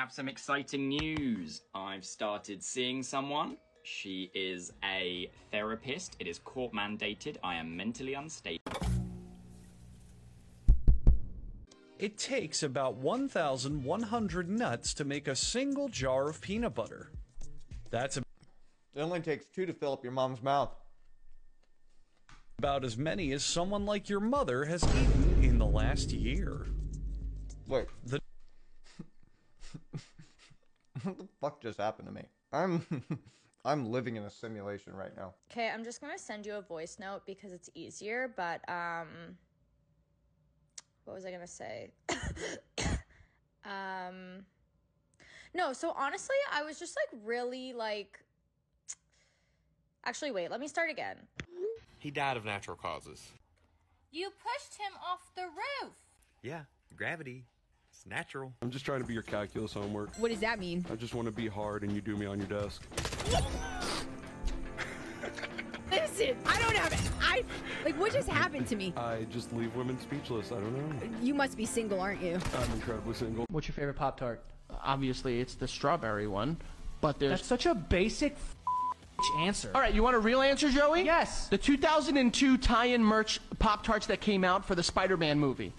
have some exciting news. I've started seeing someone. She is a therapist. It is court mandated. I am mentally unstable. It takes about 1,100 nuts to make a single jar of peanut butter. That's a- It only takes two to fill up your mom's mouth. about as many as someone like your mother has eaten in the last year. Wait, The what the fuck just happened to me? I'm I'm living in a simulation right now. Okay, I'm just gonna send you a voice note because it's easier, but um what was I gonna say? um no, so honestly, I was just like really like Actually, wait, let me start again. He died of natural causes. You pushed him off the roof. Yeah, gravity. It's natural. I'm just trying to be your calculus homework. What does that mean? I just want to be hard and you do me on your desk. Listen, I don't have it. I like what just happened to me? I just leave women speechless. I don't know. You must be single, aren't you? I'm incredibly single. What's your favorite Pop Tart? Obviously, it's the strawberry one, but there's. That's such a basic f- answer. All right, you want a real answer, Joey? Yes. The 2002 tie-in merch Pop Tarts that came out for the Spider-Man movie.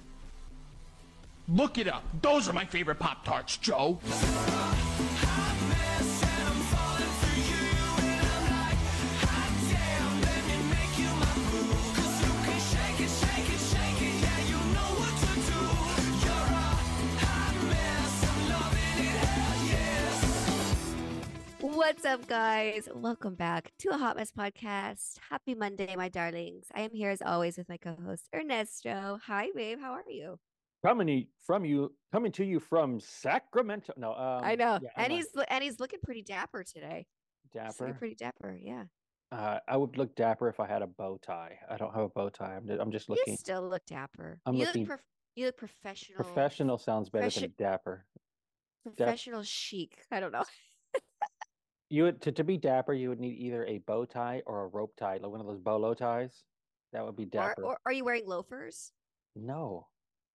Look it up. Those are my favorite Pop Tarts, Joe. What's up, guys? Welcome back to a Hot Mess podcast. Happy Monday, my darlings. I am here as always with my co-host Ernesto. Hi, babe. How are you? Coming from you coming to you from Sacramento. No, um, I know, yeah, and he's and he's looking pretty dapper today. Dapper. pretty dapper. Yeah, Uh, I would look dapper if I had a bow tie. I don't have a bow tie. I'm just, I'm just looking you still look dapper. I'm you looking- look prof- you look professional. professional. Sounds better than dapper. Professional chic. I don't know. You would to, to be dapper, you would need either a bow tie or a rope tie, like one of those bolo ties. That would be Or, dapper. or are you wearing loafers? no,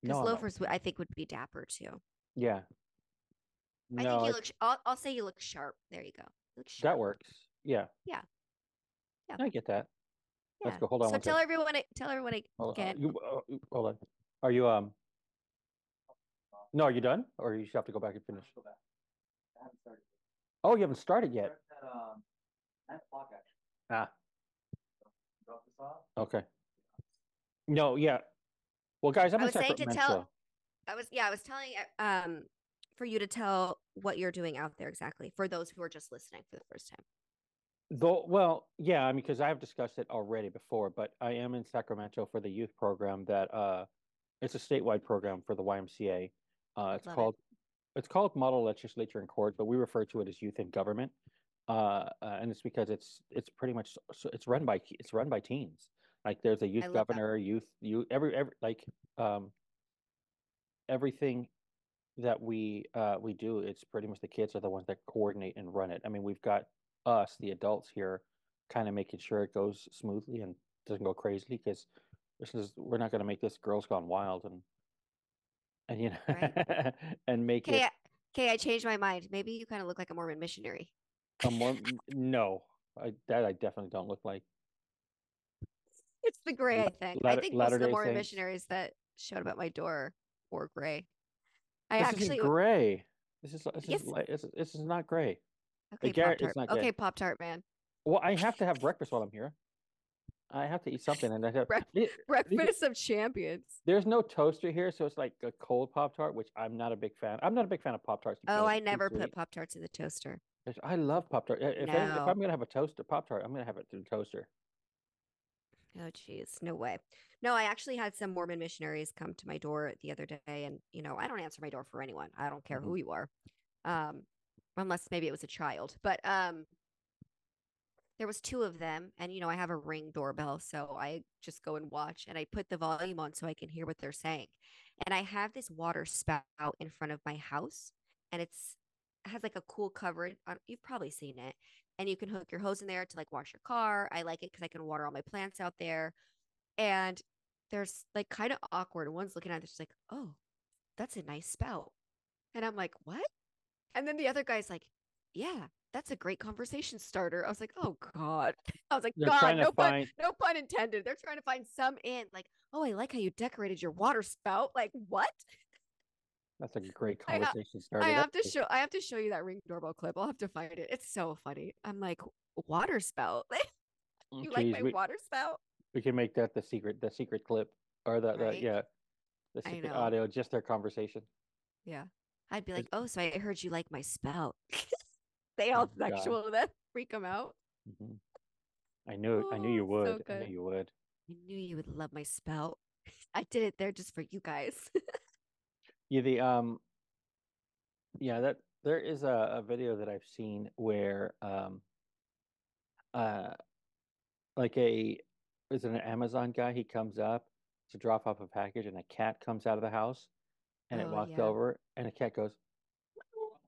Because no, loafers, I think, would be dapper too. Yeah. I think you I- look. I'll, I'll say you look sharp. There you go. You that works. Yeah. Yeah. Yeah. I get that. Let's go. Hold on. So tell second. everyone. I- Tell everyone Hold on, again. You, uh, hold on. Are you um? No, are you done, or you should have to go back and finish? Oh, you haven't started yet. Ah. Okay. No, yeah. Well, guys, I'm I was saying to tell. I was yeah. I was telling uh, um for you to tell what you're doing out there exactly for those who are just listening for the first time. Though, well, yeah, I mean, because I have discussed it already before, but I am in Sacramento for the youth program that uh, it's a statewide program for the YMCA. Uh, it's Love it. called it's called Model Legislature in Court, but we refer to it as Youth in Government, uh, uh, and it's because it's it's pretty much it's run by it's run by teens. Like there's a youth love that. governor, youth you every every like um everything that we uh we do it's pretty much the kids are the ones that coordinate and run it i mean we've got us the adults here kind of making sure it goes smoothly and doesn't go crazy because this is we're not going to make this girls gone wild and and you know and make Okay, it okay. I changed my mind. Maybe you kind of look like a Mormon missionary. a more no I, that i definitely don't look like It's the gray. I think. I think most of the Mormon Saints. missionaries that showed up at my door wore gray. I this actually gray this is this Yes. is this is, this is not gray okay. Garrett, Pop-Tart. not Okay. Pop Tart man. well i have to have breakfast while i'm here i have to eat something and i have It- Breakfast of champions. There's no toaster here, so it's like a cold Pop Tart, which I'm not a big fan. I'm not a big fan of Pop Tarts. Oh, I never put Pop Tarts in the toaster. I love Pop Tart. If, I- if No. I'm gonna have a toaster Pop Tart, I'm gonna have it through the toaster. Oh, jeez, no way. No, I actually had some Mormon missionaries come to my door the other day, and you know, I don't answer my door for anyone. I don't care who Mhm. you are, um, unless maybe it was a child. But um, there was two of them, and you know, I have a ring doorbell, so I just go and watch, and I put the volume on so I can hear what they're saying. And I have this water spout in front of my house, and it's has like a cool cover. You've probably seen it, and you can hook your hose in there to like wash your car. I like it because I can water all my plants out there. And there's like kind of awkward. One's looking at it, like, "Oh, that's a nice spout," and I'm like, "What?" And then the other guy's like, "Yeah, that's a great conversation starter." I was like, "Oh God!" I was like, They're "God, no pun, find- no pun intended." They're trying to find some in, like, "Oh, I like how you decorated your water spout." Like, what? That's a great conversation starter. I have to show. I have to show you that ring doorbell clip. I'll have to find it. It's so funny. I'm like, water spout. you like Jeez, my we- water spout? We can make that the secret, the secret clip, or the, the yeah, the secret audio, just their conversation. Yeah. I'd be like, oh, so I heard you like my spout. they all Oh, God. sexual. That freak them out. hmm I knew, I knew you Oh, so would. I knew you would. I knew you would love my spout. I did it there just for you guys. Yeah, the um, yeah, that there is a, a video that I've seen where um, uh, like a is it an Amazon guy? He comes up to drop off a package, and a cat comes out of the house, and it Oh, walks yeah. over, and the cat goes,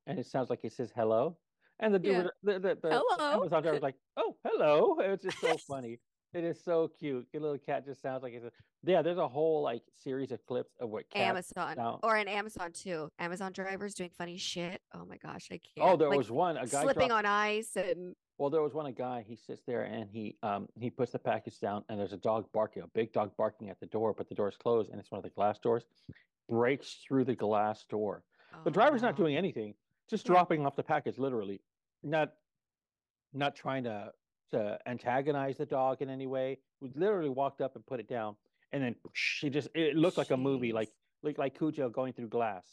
and it sounds like he says hello, and the dude, Yeah. the the, the Hello. Amazon driver was like, oh, hello. It's just so funny. It is so cute. The little cat just sounds like it's a, yeah. There's a whole like series of clips of what Amazon sound. or an Amazon too. Amazon drivers doing funny shit. Oh my gosh, I can't. Oh, there Like, was one a guy slipping dropped- on ice and Well, there was one a guy. He sits there and he um he puts the package down, and there's a dog barking, a big dog barking at the door, but the door's closed, and it's one of the glass doors. Breaks through the glass door. the Oh, driver's not doing anything, just Yeah. dropping off the package, literally, not not trying to to antagonize the dog in any way. We literally walked up and put it down, and then she just it looked like a movie, like Jeez. like like Cujo going through glass.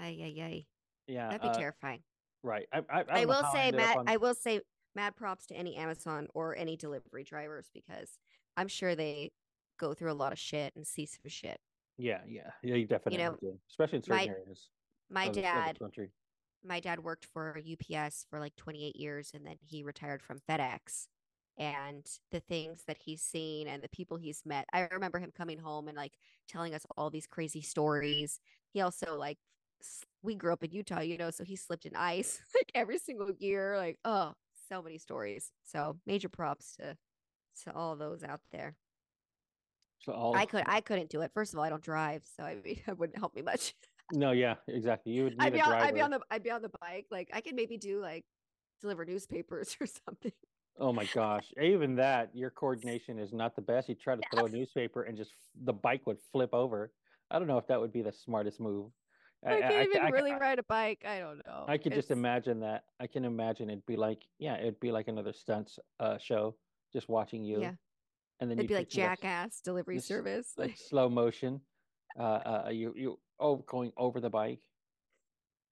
Ay, ay, ay. Yeah, That'd be uh, terrifying. Right. I, I, I, I, will say, Matt. on- I will say, mad props to any Amazon or any delivery drivers because I'm sure they go through a lot of shit and see some shit. Yeah, yeah, yeah. You definitely know, do, especially in certain my- areas. My of the- of the dad, country. My dad worked for UPS for like 28 years and then he retired from FedEx. And the things that he's seen and the people he's met, I remember him coming home and like telling us all these crazy stories. He also like we grew up in Utah, you know, so he slipped in ice like every single year. Like, oh, so many stories. So major props to to all those out there. So all I could I couldn't do it. First of all, I don't drive, so I mean it wouldn't help me much. No, yeah, exactly. You would need I'd be a on. I'd be on the I'd be on the bike. Like I could maybe do like deliver newspapers or something. Oh my gosh! Even that, your coordination is not the best. You try to throw a newspaper and just the bike would flip over. I don't know if that would be the smartest move. I can't even I- really ride a bike. I don't know. I could just imagine that. I can imagine it'd be like, yeah, it'd be like another stunts uh, show, just watching you. Yeah. And then It'd be like Jackass delivery service. like Like, slow motion. Uh, uh, you you oh going over the bike.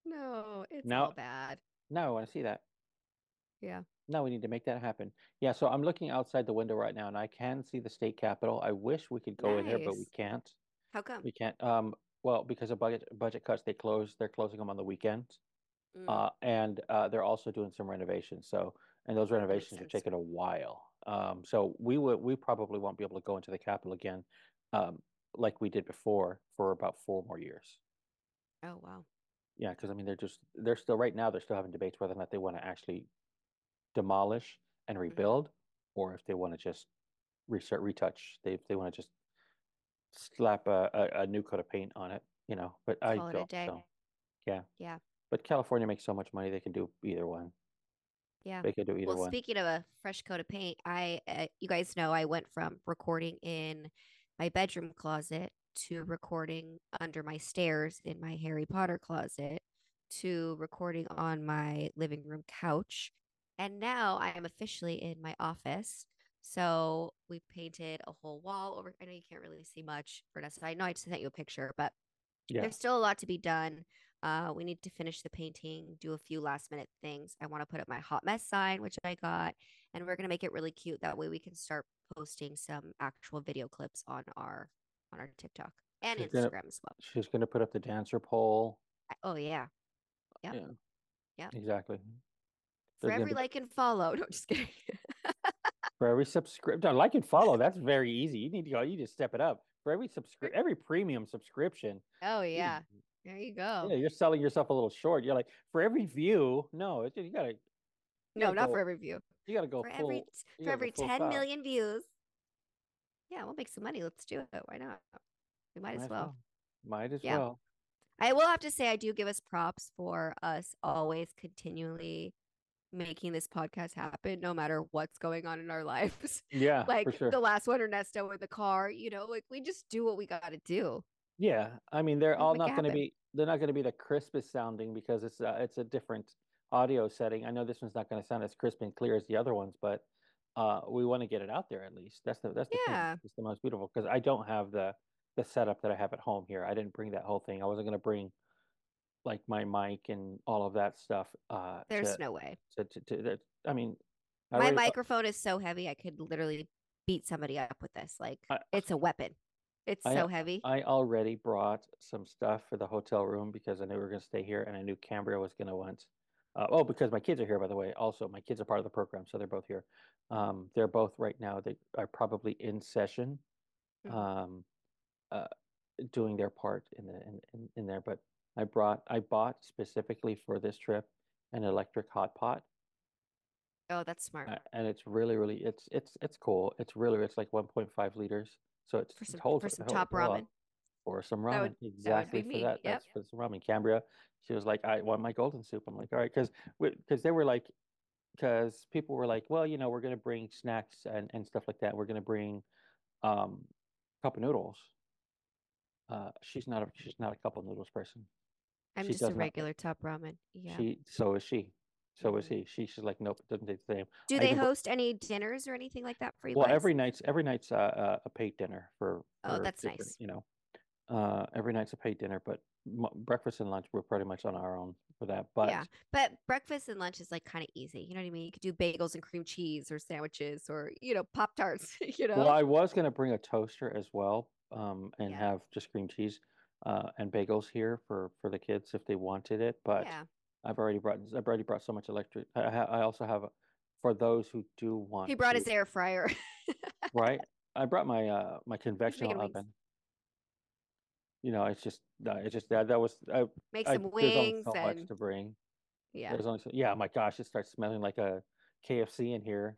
no, it's Now- all bad. No, I want to see that. Yeah. No, we need to make that happen. Yeah, so I'm looking outside the window right now, and I can see the state capitol. I wish we could go in there, but we can't. How come? We can't. Um, well, because of budget budget cuts, they close. They're closing them on the weekends, Mm, uh, and uh, they're also doing some renovations. So, and those renovations are taking a while. Um, so we would we probably won't be able to go into the capitol again, um, like we did before for about four more years. oh wow. Yeah, because I mean, they're just they're still right now they're still having debates whether or not they want to actually demolish and rebuild, or if they want to just restart, retouch. They they want to just slap a, a, a new coat of paint on it, you know. But I Call it don't. day. So yeah, Yeah. but California makes so much money they can do either one. Yeah. They could do either Well, one. speaking of a fresh coat of paint, I uh, you guys know I went from recording in my bedroom closet to recording under my stairs in my Harry Potter closet to recording on my living room couch. And now I am officially in my office. So we painted a whole wall over. I know you can't really see much, Vanessa. I know I just sent you a picture, but Yeah. there's still a lot to be done. Uh, we need to finish the painting, do a few last minute things. I want to put up my hot mess sign, which I got, and we're gonna make it really cute. That way we can start posting some actual video clips on our on our TikTok and She's gonna- Instagram as well. She's going to put up the dancer poll. Oh yeah, Yep. Yeah. Yep. Exactly. for There's gonna every be- like and follow. No, just kidding. For every subscription, like and follow. That's very easy. You need to go. You just step it up. For every subscri- every premium subscription. oh yeah, there you go. Yeah, you're selling yourself a little short. You're like, for every view, no, it's, you gotta. you no, gotta not go- for every view. You gotta go For full. every for every 10 stop. million views. Yeah, we'll make some money. Let's do it. Why not? We might as well. Might as Yeah. well. I will have to say I do give us props for us always continually making this podcast happen no matter what's going on in our lives. Yeah, like sure. the last one Ernesto in the car, you know, like we just do what we got to do. Yeah, I mean they're all not to be they're not going to be the crispest sounding because it's uh, it's a different audio setting. I know this one's not going to sound as crisp and clear as the other ones, but uh, we want to get it out there at least. That's the that's the Yeah. thing. It's the most beautiful because I don't have the the setup that I have at home here. I didn't bring that whole thing. I wasn't going to bring like my mic and all of that stuff. Uh, There's to, no way. To, to, to, I mean, I My microphone is so heavy I could literally beat somebody up with this. Like I- it's a weapon. It's I- so heavy. I already brought some stuff for the hotel room because I knew we were going to stay here, and I knew Cambria was going to want. Uh, oh, because my kids are here, by the way. Also, my kids are part of the program, so they're both here. Um, they're both right now. They are probably in session, Mhm. um, uh, doing their part in the in, in, in there. But I brought, I bought specifically for this trip an electric hot pot, oh, that's smart. uh, and it's really, really, it's it's it's cool. It's really, it's like 1.5 liters, so it's For it some- holds for it holds top ramen. For some That ramen. would- that exactly for me, that. yep. That's for some ramen. Cambria, she was like, I want my golden soup. I'm like, all right, because because they were like, because people were like, well, you know, we're gonna bring snacks and and stuff like that. We're gonna bring um cup of noodles. Uh, she's not a she's not a cup of noodles person. I'm she just a does not- regular top ramen. Yeah. She so is she. So is Mhm. he. She, she's like, nope, it doesn't taste the same. Do I they br- host any dinners or anything like that for you Well, guys? every night's every night's uh, a paid dinner for. Oh, for that's different, nice. You know, uh, every night's a paid dinner, but m- breakfast and lunch we're pretty much on our own for that. But yeah, but breakfast and lunch is like kind of easy. You know what I mean? You could do bagels and cream cheese or sandwiches or you know pop tarts. you know. well, I was gonna bring a toaster as well, um, and Yeah. have just cream cheese, uh, and bagels here for for the kids if they wanted it. But yeah. I've already brought I've already brought so much electric. I, ha- I also have a, for those who do want. He brought to, his air fryer. right. I brought my uh my convectional oven. wings. You know, it's just no, it's just that that was I, Make I- some only wings so much to bring. yeah. There's only so, yeah. My gosh, it starts smelling like a KFC in here.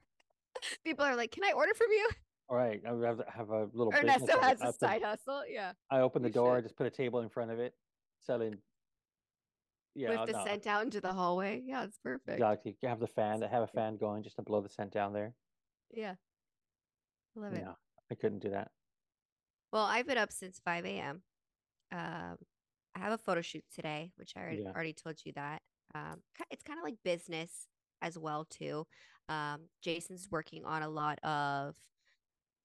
People are like, "Can I order from you?" All right, I have, have a little. Ernesto has I a side hustle. Yeah. I open the You door, should. just put a table in front of it, selling. Yeah, With the no, scent out into the hallway. Yeah, it's perfect. exactly. You have the fan. I have a fan going just to blow the scent down there. Yeah. I love it. Yeah, I couldn't do that. Well, I've been up since 5 a.m. Um, I have a photo shoot today, which I already, Yeah. already told you that. Um, it's kind of like business as well too. Um, Jason's working on a lot of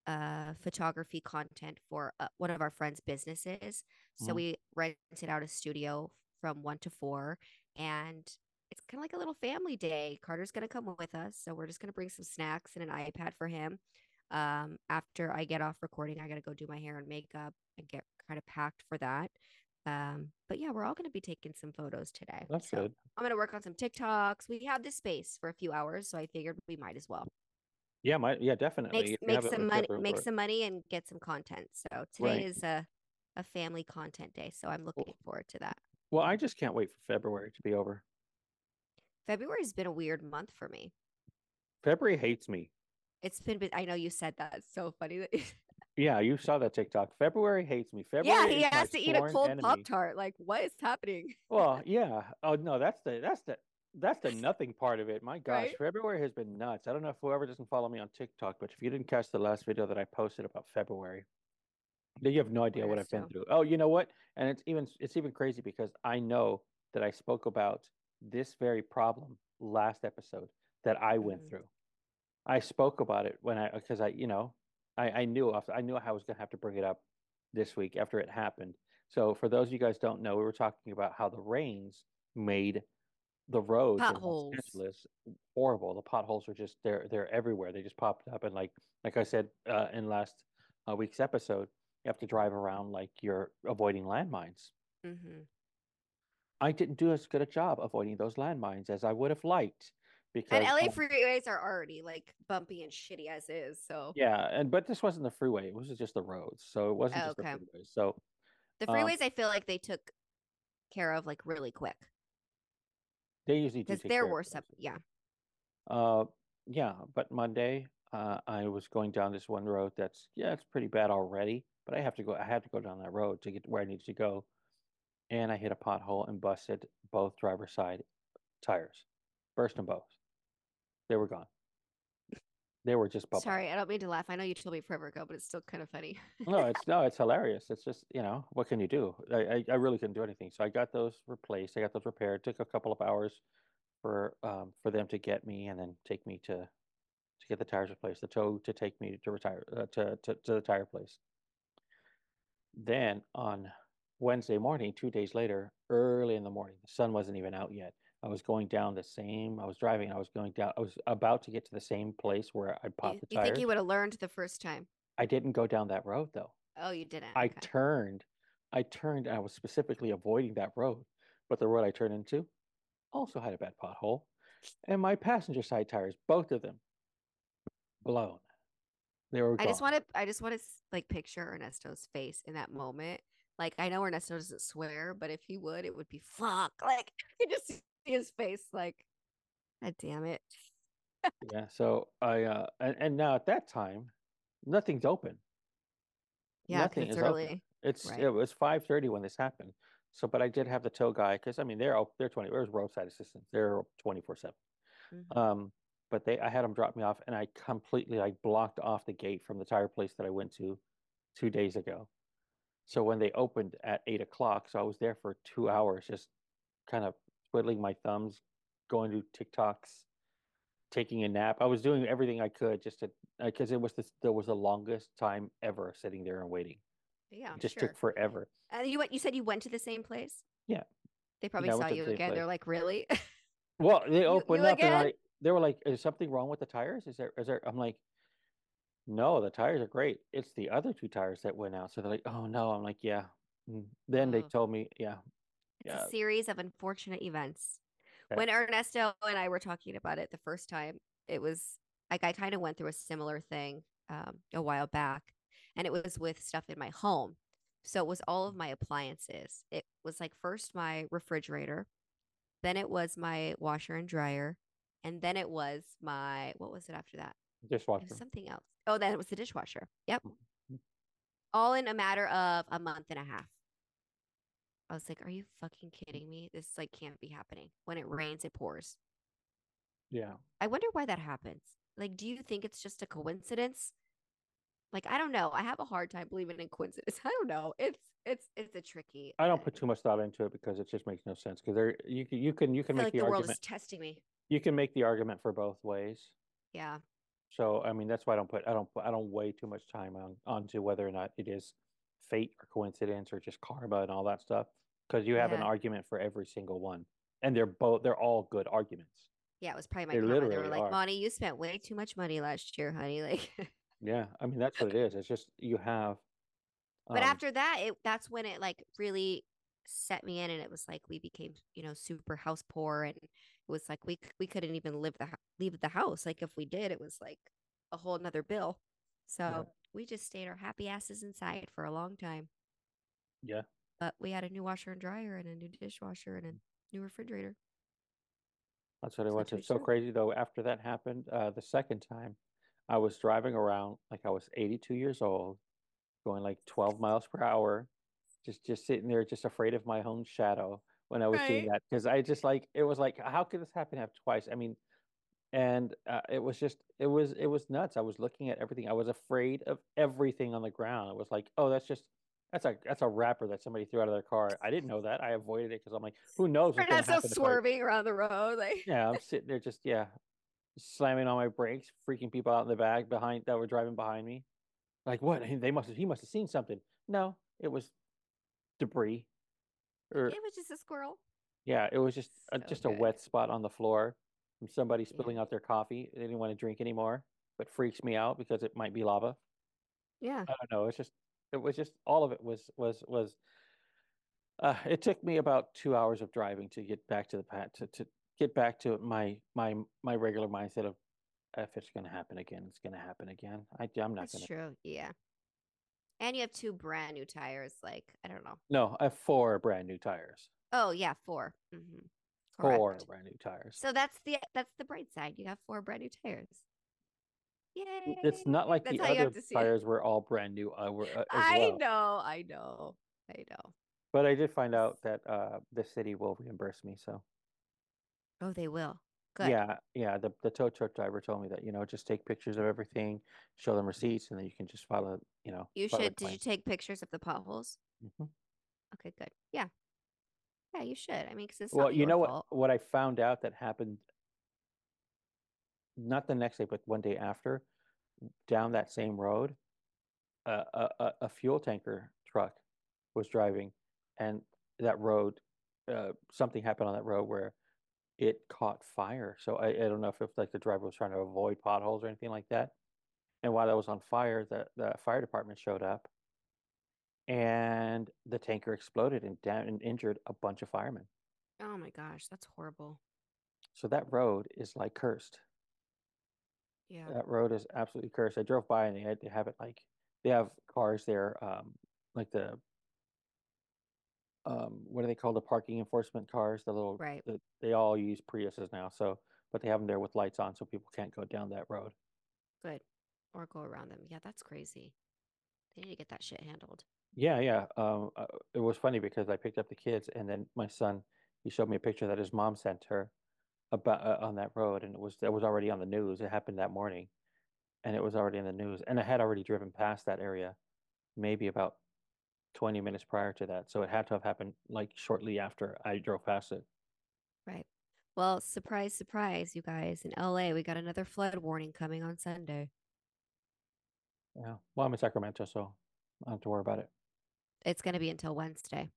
uh photography content for uh, one of our friends' businesses. So Mhm. we rented out a studio from one to four, and it's kind of like a little family day. Carter's gonna come with us, so we're just gonna bring some snacks and an iPad for him. Um, after I get off recording, I gotta go do my hair and makeup and get kind of packed for that. Um, but yeah, we're all gonna be taking some photos today. That's so good. I'm gonna work on some TikToks. We have this space for a few hours, so I figured we might as well Yeah, my yeah, definitely. make make some money, make some money, and get some content. So today Right. is a a family content day, so I'm looking forward to that. Well, I just can't wait for February to be over. February's been a weird month for me. February hates me. It's been, been I know you said that. It's so funny that Yeah, you saw that TikTok. February hates me. February. yeah, he has to eat a cold pop tart. Like, what is happening? Well, yeah. Oh no, that's the that's the that's the nothing part of it. My gosh, Right? February has been nuts. I don't know if whoever doesn't follow me on TikTok, but if you didn't catch the last video that I posted about February, then you have no idea what I've been through. Oh, you know what? And it's even it's even crazy because I know that I spoke about this very problem last episode that I went Mhm. through. I spoke about it when I because I you know I I knew I knew I was gonna have to bring it up this week after it happened. So for those of you guys don't know, we were talking about how the rains made the roads in Los Angeles horrible. The potholes are just they're they're everywhere. They just popped up and like like I said uh, in last uh, week's episode, you have to drive around like you're avoiding landmines. Mm-hmm. I didn't do as good a job avoiding those landmines as I would have liked because And LA freeways are already like bumpy and shitty as is. So yeah, and but this wasn't the freeway; it was just the roads, so it wasn't Oh, just okay. the freeway. So the um, freeways, I feel like they took care of like really quick they usually do because there were some. Yeah. Uh, yeah, but Monday, uh, I was going down this one road that's yeah, it's pretty bad already. But I have to go. I had to go down that road to get where I needed to go. and I hit a pothole and busted both driver's side tires, burst them both. They were gone. They were just bubble. Sorry, I don't mean to laugh. I know you told me forever ago, but it's still kind of funny. no, it's no, it's hilarious. It's just you know what can you do? I, I I really couldn't do anything. So I got those replaced. I got those repaired. Took a couple of hours for um for them to get me and then take me to to get the tires replaced. The tow to take me to retire uh, to, to to the tire place. Then on Wednesday morning, two days later, early in the morning, the sun wasn't even out yet. I was going down the same. I was driving. I was going down. I was about to get to the same place where I popped You, the you think you would have learned the first time? I didn't go down that road though. Oh, you didn't. I Okay. turned. I turned. I was specifically avoiding that road, but the road I turned into also had a bad pothole, and my passenger side tires, both of them, blown. They were. I just want to. I just want to like picture Ernesto's face in that moment. Like I know Ernesto doesn't swear, but if he would, it would be fuck. Like you just see his face. Like, God damn it. Yeah. So I uh and, and now at that time, nothing's open. Yeah, Nothing it's is open. early. It's Right. it was five thirty when this happened. So, but I did have the tow guy because I mean they're op- they're twenty. There's roadside assistance. They're twenty four seven. Mhm. Um, but they I had them drop me off, and I completely like blocked off the gate from the tire place that I went to two days ago. So when they opened at eight o'clock, so I was there for two hours, just kind of twiddling my thumbs, going to TikToks, taking a nap. I was doing everything I could just to because it was this there was the longest time ever sitting there and waiting. Yeah, It just sure. took forever. And you went. You said you went to the same place. Yeah. They probably I saw the you same again. They're like, really? Well, they opened you up and again? I, they were like, "Is something wrong with the tires? Is there? Is there?" I'm like, "No, the tires are great. It's the other two tires that went out." So they're like, "Oh no." I'm like, "Yeah." Mm. Then they Oh. told me, "Yeah, It's yeah." a series of unfortunate events. Okay. When Ernesto and I were talking about it the first time, it was like I kind of went through a similar thing um, a while back, and it was with stuff in my home. So it was all of my appliances. It was like first my refrigerator, then it was my washer and dryer, and then it was my what was it after that? Dishwasher. was something else. Oh, then it was the dishwasher. Yep. Mhm. All in a matter of a month and a half. I was like, are you fucking kidding me? This like can't be happening. When it rains, it pours. Yeah. I wonder why that happens. Like, do you think it's just a coincidence? Like, I don't know. I have a hard time believing in coincidence. I don't know. It's it's it's a tricky. I don't put too much thought into it because it just makes no sense. Because there, you can you can you can make like the, the world argument. is testing me. You can make the argument for both ways. Yeah. So I mean, that's why I don't put I don't I don't weigh too much time on onto whether or not it is fate or coincidence or just karma and all that stuff. Because you have an argument for every single one, and they're both they're all good arguments. Yeah, it was probably my They karma. They were like, are. Monty, you spent way too much money last year, honey. Like Yeah, I mean that's what it is. It's just you have. But um, after that, it that's when it like really set me in, and it was like we became, you know, super house poor, and it was like we we couldn't even live the leave the house. Like if we did, it was like a whole nother bill. So we just stayed our happy asses inside for a long time. yeah, But we had a new washer and dryer, and a new dishwasher, and a new refrigerator. That's what it was. It's so crazy though. After that happened, uh, the second time, I was driving around like I was 82 years old, going like 12 miles per hour, just just sitting there, just afraid of my own shadow when I was doing that. Because I just like it was like, how could this happen have twice? I mean, and uh, it was just it was it was nuts. I was looking at everything. I was afraid of everything on the ground. It was like, oh, that's just. That's a that's a wrapper that somebody threw out of their car. I didn't know that. I avoided it because I'm like, who knows Ernesto happen if swerving around the road, like yeah, I'm sitting there just yeah, slamming on my brakes, freaking people out in the back behind that were driving behind me. Like what? Mm-hmm. They must have he must have seen something. No, it was debris. Or it was just a squirrel. yeah, it was just a, So just a wet spot on the floor from somebody spilling out their coffee. They didn't want to drink anymore, but freaks me out because it might be lava. Yeah. I don't know. It's just it was just all of it was was was. Uh, it took me about two hours of driving to get back to the pat to, to get back to my my my regular mindset of if it's going to happen again, it's going to happen again. I I'm not That's going to. true. Yeah. And you have two brand new tires. Like I don't know. No, I have four brand new tires. Oh yeah, 4 Mm-hmm. Four brand new tires. So that's the that's the bright side. You have four brand new tires. Yay! It's not like That's the how you have other see it. tires were all brand new. Uh, were, uh, I well. know, I know, I know. But I did find out that uh, the city will reimburse me. So Oh, they will. Good. yeah, yeah. The the tow truck driver told me that you know just take pictures of everything, show them receipts, and then you can just file a you know. You should. Did you take pictures of the potholes? Mhm. Okay, good. Yeah. Yeah, you should. I mean, because it's Well, you know fault. what? What I found out that happened, not the next day, but one day after, down that same road, uh, a, a a fuel tanker truck was driving, and that road, uh, something happened on that road where it caught fire. So I, I don't know if, if like the driver was trying to avoid potholes or anything like that. And while that was on fire, the the fire department showed up, and the tanker exploded and down and injured a bunch of firemen. Oh my gosh, that's horrible. So that road is like cursed. Yeah. That road is absolutely cursed. I drove by and they had they have it like they have cars there, um, like the um, what do they call the parking enforcement cars? The little Right. the, they all use Priuses now. So, but they have them there with lights on, so people can't go down that road. Good. Or go around them. Yeah, that's crazy. They need to get that shit handled. Yeah, yeah. Um, uh, it was funny because I picked up the kids, and then my son he showed me a picture that his mom sent her about uh, on that road, and it was it was already on the news. It happened that morning, and it was already in the news. And I had already driven past that area, maybe about twenty minutes prior to that, so it had to have happened like shortly after I drove past it. Right. Well, surprise, surprise, you guys. In LA, we got another flood warning coming on Sunday. Yeah. Well, I'm in Sacramento, so I don't have to worry about it. It's going to be until Wednesday.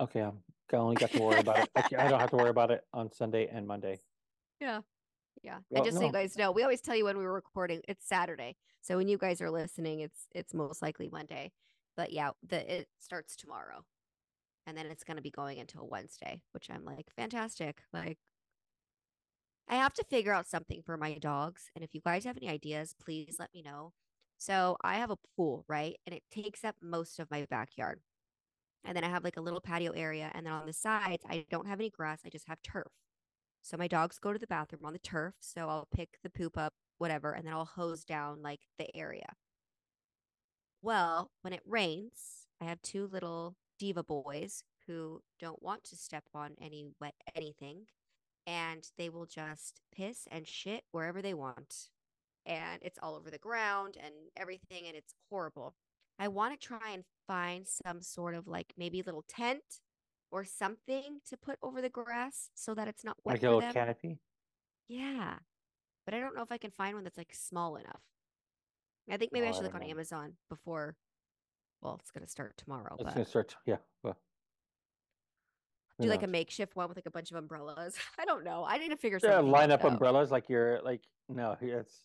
Okay, I'm, I only got to worry about it. I, I don't have to worry about it on Sunday and Monday. Yeah. Yeah. Well, and just so you guys know, we always tell you when we were recording, it's Saturday. So when you guys are listening, it's it's most likely Monday. But yeah, the it starts tomorrow. And then it's going to be going until Wednesday, which I'm like, fantastic. Like I have to figure out something for my dogs, and if you guys have any ideas, please let me know. So I have a pool, right? And it takes up most of my backyard. And then I have like a little patio area. And then on the sides, I don't have any grass. I just have turf. So my dogs go to the bathroom on the turf. So I'll pick the poop up, whatever, and then I'll hose down like the area. Well, when it rains, I have two little diva boys who don't want to step on any wet anything. And they will just piss and shit wherever they want. And it's all over the ground and everything. And it's horrible. I want to try and find some sort of like maybe little tent or something to put over the grass so that it's not wet Like a little them. canopy. Yeah. But I don't know if I can find one that's like small enough. I think maybe Oh, I I should look don't on. Amazon before well, it's gonna start tomorrow, It's but gonna start. Yeah. Well, do like a makeshift one with like a bunch of umbrellas. I don't know. I need to figure Yeah, something line out, up umbrellas like you're like no, it's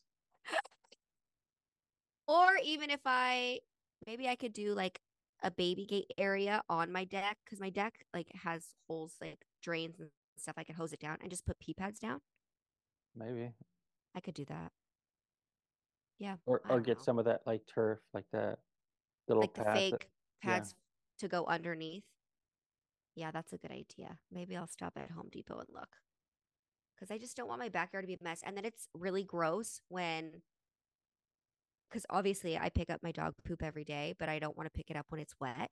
Or even if I maybe I could do like a baby gate area on my deck because my deck like has holes like drains and stuff. I could hose it down and just put pee pads down. maybe I could do that. Yeah. or or get know. some of that like turf, like the little like the pads that- fake yeah. pads to go underneath. Yeah, that's a good idea. Maybe I'll stop at Home Depot and look. Because I just don't want my backyard to be a mess. And then it's really gross when, because obviously I pick up my dog poop every day, but I don't want to pick it up when it's wet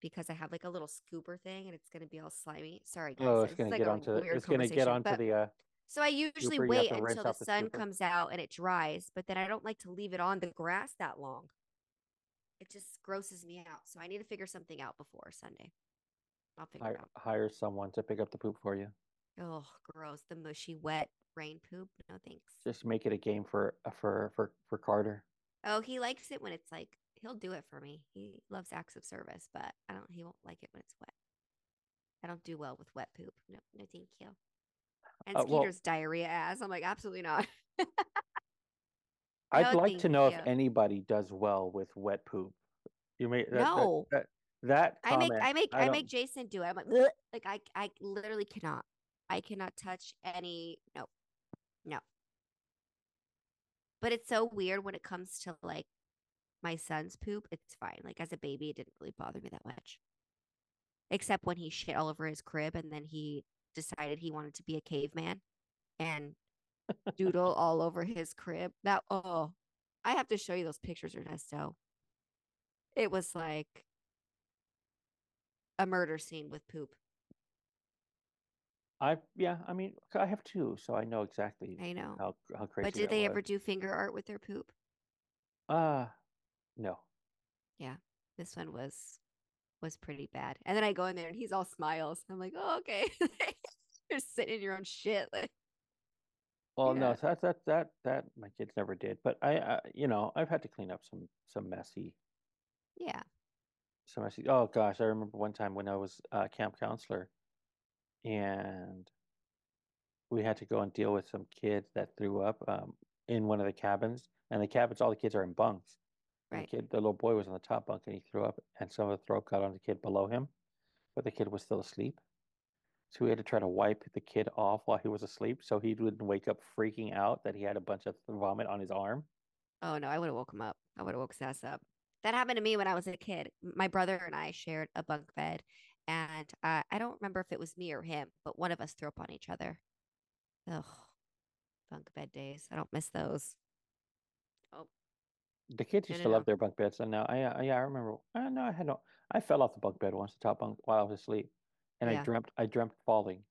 because I have like a little scooper thing and it's going to be all slimy. Sorry, guys. Oh, it's gonna like, get a onto the, it's gonna get conversation, onto but- the uh so I usually scooper, wait until the the sun comes out and it dries, but then I don't like to leave it on the grass that long. It just grosses me out. So I need to figure something out before Sunday. I'll figure hire, out. hire someone to pick up the poop for you. Oh, gross. The mushy, wet rain poop. No thanks. Just make it a game for uh, for for for Carter. Oh, he likes it when it's like he'll do it for me. He loves acts of service, but I don't he won't like it when it's wet. I don't do well with wet poop. No, no thank you. And Uh, well- Skeeter's diarrhea ass. I'm like, absolutely not. I'd like to know you. if anybody does well with wet poop. You may that, that- No. that, that, I make I make I, don't- make Jason do it. I'm like, "Bleh." like I I literally cannot. I cannot touch any no. No. But it's so weird when it comes to like my son's poop. It's fine. Like as a baby, it didn't really bother me that much. Except when he shit all over his crib and then he decided he wanted to be a caveman and doodle all over his crib. That oh I have to show you those pictures, Ernesto. It was like a murder scene with poop. I yeah, I mean, I have two, so I know exactly I know. how how crazy. But did they was. ever do finger art with their poop? Uh no. Yeah, this one was was pretty bad. And then I go in there and he's all smiles. I'm like, oh okay, you're sitting in your own shit. Like, Well, Yeah. no, that that that that my kids never did. But I, I, you know, I've had to clean up some some messy, yeah, some messy. Oh gosh, I remember one time when I was uh, camp counselor, and we had to go and deal with some kids that threw up um, in one of the cabins. And the cabins, all the kids are in bunks. Right. The kid, the little boy, was on the top bunk and he threw up, and some of the throw got on the kid below him, but the kid was still asleep. So we had to try to wipe the kid off while he was asleep, so he wouldn't wake up freaking out that he had a bunch of vomit on his arm. Oh no, I would have woke him up. I would have woke his ass up. That happened to me when I was a kid. My brother and I shared a bunk bed, and uh, I don't remember if it was me or him, but one of us threw up on each other. Ugh, bunk bed days. I don't miss those. Oh, The kids used no, to love no. their bunk beds, and now I, uh, yeah, I remember. Uh, no, I had no. I fell off the bunk bed once, the top bunk, while I was asleep, and Yeah. I dreamt, I dreamt falling,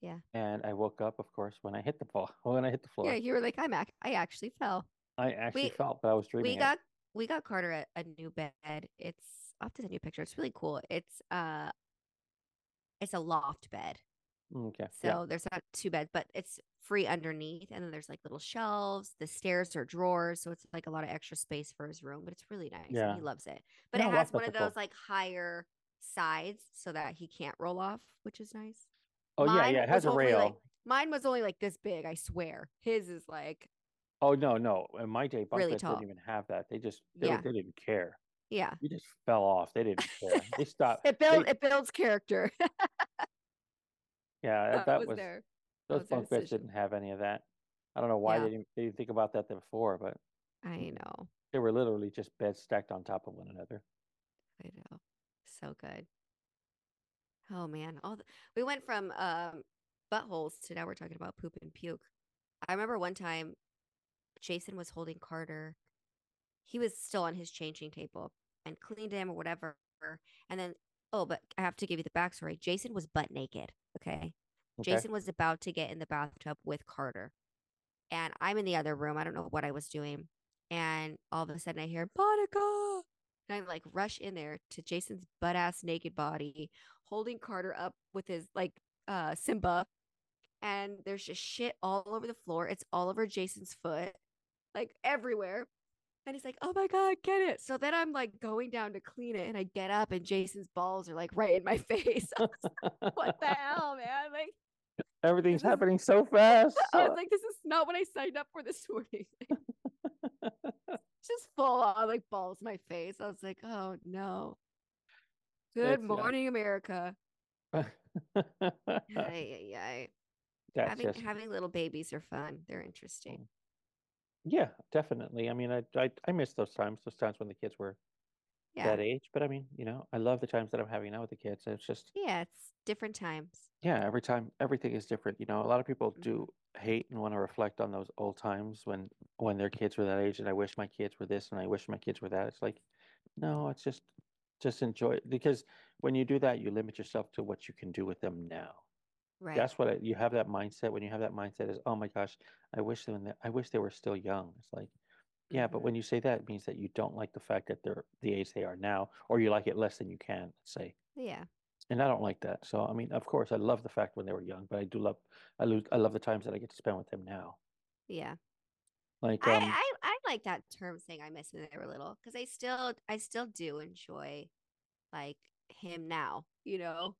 yeah. and I woke up, of course, when I hit the fall, when I hit the floor. Yeah, you were like, I'm ac- I actually fell. I actually we- felt, but I was dreaming. We it. got we got Carter a, a new bed. It's I'll have to send you a picture. It's really cool. It's uh it's a loft bed. Mm, Okay. So yeah. there's not two beds, but it's free underneath. And then there's like little shelves. The stairs are drawers. So it's like a lot of extra space for his room, but it's really nice. Yeah. He loves it. But Yeah, it has one of those like higher sides so that he can't roll off, which is nice. Oh yeah, Mine yeah. It has a rail. like- mine was only like this big, I swear. His is like, Oh no, no. In my day, bunk Really beds tall. didn't even have that. They just they, Yeah. they didn't care. Yeah. You just fell off. They didn't care. they stopped. It builds it builds character. yeah, that, that that was was those bunk beds didn't have any of that. I don't know why Yeah. they didn't they didn't think about that before, but I know. they were literally just beds stacked on top of one another. I know. So good. Oh man. All the, we went from um buttholes to now we're talking about poop and puke. I remember one time Jason was holding Carter. He was still on his changing table and cleaned him or whatever. And then oh, but I have to give you the backstory. Jason was butt naked. Okay. Okay. Jason was about to get in the bathtub with Carter. And I'm in the other room. I don't know what I was doing. And all of a sudden I hear, Monica. And I like rush in there to Jason's butt ass naked body, holding Carter up with his like uh Simba. And there's just shit all over the floor. It's all over Jason's foot, like everywhere. And he's like, oh my God, get it. So then I'm like going down to clean it and I get up and Jason's balls are like right in my face. Like, what the hell, man? Like, Everything's This is- happening so fast. I was like, this is not what I signed up for this morning. Just full on like balls in my face. I was like, oh no. Good uh, morning, America. Ay, ay, ay. Having having little babies are fun. They're interesting. Yeah, definitely. I mean, I, I I miss those times, those times when the kids were Yeah. that age. But I mean, you know, I love the times that I'm having now with the kids. It's just Yeah, it's different times. yeah, every time everything is different. You know, a lot of people Mm-hmm. do hate and want to reflect on those old times when when their kids were that age, and I wish my kids were this, and I wish my kids were that. It's like, no, it's just just enjoy it because when you do that, you limit yourself to what you can do with them now. Right. That's what I, you have that mindset. When you have that mindset, is oh my gosh, I wish them. I wish they were still young. It's like, yeah, but Mhm. when you say that, it means that you don't like the fact that they're the age they are now, or you like it less than you can. Let's say, Yeah. and I don't like that. So I mean, of course, I love the fact when they were young, but I do love, I lose, I love the times that I get to spend with them now. Yeah. Like, I, um, I I like that term saying I miss when they were little because I still I still do enjoy like him now, you know,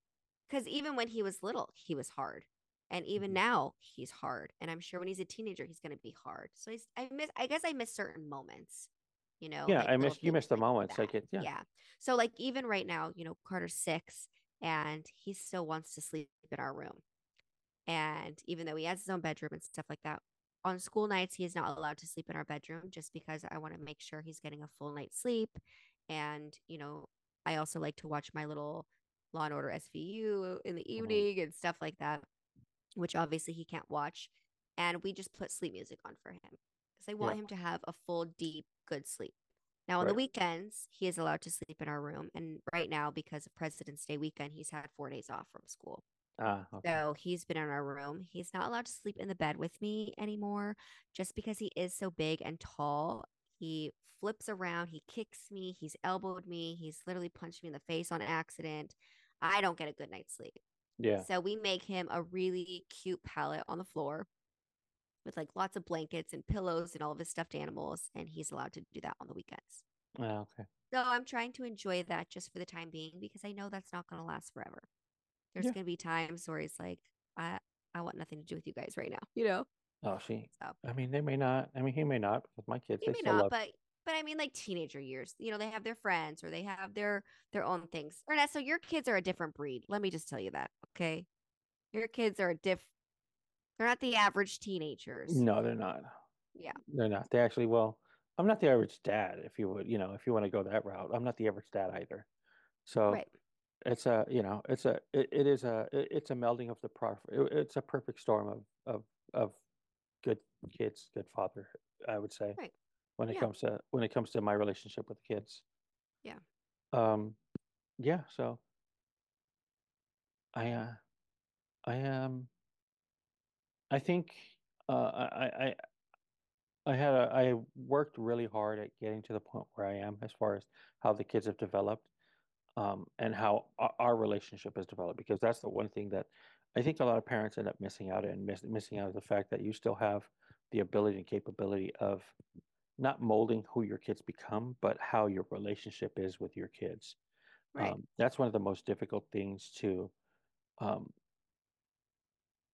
because even when he was little, he was hard, and even Mhm. now he's hard, and I'm sure when he's a teenager, he's gonna be hard. So he's, I miss I guess I miss certain moments, you know. yeah, like I miss you miss the moments. Like it, yeah, Yeah. So like even right now, you know, Carter's six and he still wants to sleep in our room. And even though he has his own bedroom and stuff like that, on school nights he is not allowed to sleep in our bedroom just because I want to make sure he's getting a full night's sleep. And, you know, I also like to watch my little Law and Order SVU in the evening and stuff like that, which obviously he can't watch. And we just put sleep music on for him because I want Yeah. him to have a full, deep, good sleep. Now on the weekends, he is allowed to sleep in our room, and right now because of President's Day weekend, he's had 4 days off from school. Ah, okay. So he's been in our room. He's not allowed to sleep in the bed with me anymore just because he is so big and tall. He flips around, he kicks me, he's elbowed me, he's literally punched me in the face on accident. I don't get a good night's sleep. Yeah. So we make him a really cute pallet on the floor with like lots of blankets and pillows and all of his stuffed animals, and he's allowed to do that on the weekends. Ah, okay. So I'm trying to enjoy that just for the time being because I know that's not going to last forever. There's Yeah. going to be times where he's like, I I want nothing to do with you guys right now, you know. Oh, she. So I mean, they may not. I mean, he may not because my kids. he they may still not, love. but but I mean like teenager years. You know, they have their friends or they have their their own things. Ernesto, your kids are a different breed. Let me just tell you that, okay? Your kids are a diff. They're not the average teenagers. No, they're not. Yeah. They're not. They actually. Well, I'm not the average dad. If you would, you know, if you want to go that route, I'm not the average dad either. So Right. it's a, you know, it's a, it, it is a, it- it's a melding of the it- It's a perfect storm of of of good kids, good father. I would say. Right. When it Yeah. comes to when it comes to my relationship with the kids. Yeah. Um, yeah. So I, uh, I um, I think uh, I, I I had a, I worked really hard at getting to the point where I am as far as how the kids have developed, um, and how our, our relationship has developed. Because that's the one thing that I think a lot of parents end up missing out and miss, missing out the fact that you still have the ability and capability of not molding who your kids become, but how your relationship is with your kids. Right. Um, that's one of the most difficult things to um,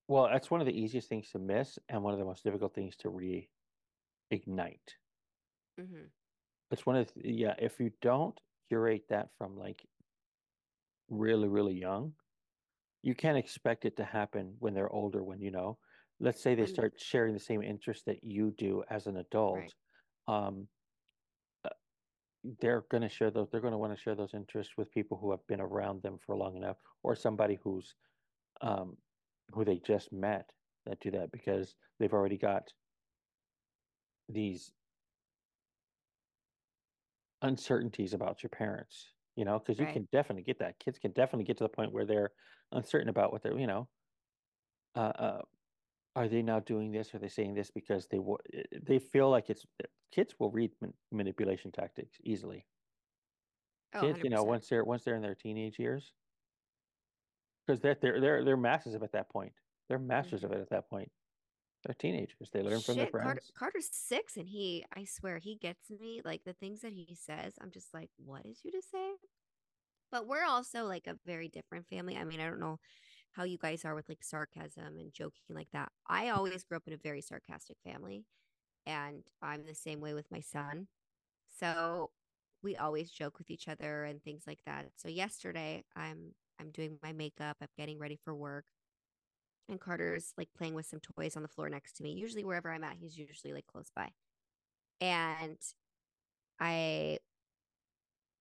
well, that's one of the easiest things to miss and one of the most difficult things to reignite. Mm-hmm. It's one of the, yeah, if you don't curate that from like really, really young, you can't expect it to happen when they're older, when you know, let's say they start sharing the same interests that you do as an adult. Right. Um, uh, they're going to share those, they're going to want to share those interests with people who have been around them for long enough or somebody who's um, who they just met that do that because they've already got these uncertainties about your parents, you know, because you Right. can definitely get that. Kids can definitely get to the point where they're uncertain about what they're, you know, uh, uh, are they now doing this? Are they saying this because they wa- eh, eh they feel like it's eh, kids will read man- manipulation tactics easily. Oh, Kids, you know, once they're once they're in their teenage years, because they're they're they're they're masters of it at that point. They're mm-hmm. masters of it at that point. They're teenagers. They learn from their Shit, Carter, friends. Carter's six, and he, I swear, he gets me. Like the things that he says, I'm just like, what did you just say? But we're also like a very different family. I mean, I don't know how you guys are with like sarcasm and joking like that. I always grew up in a very sarcastic family, and I'm the same way with my son. So we always joke with each other and things like that. So yesterday, I'm I'm doing my makeup. I'm getting ready for work and Carter's like playing with some toys on the floor next to me. Usually wherever I'm at, he's usually like close by. And I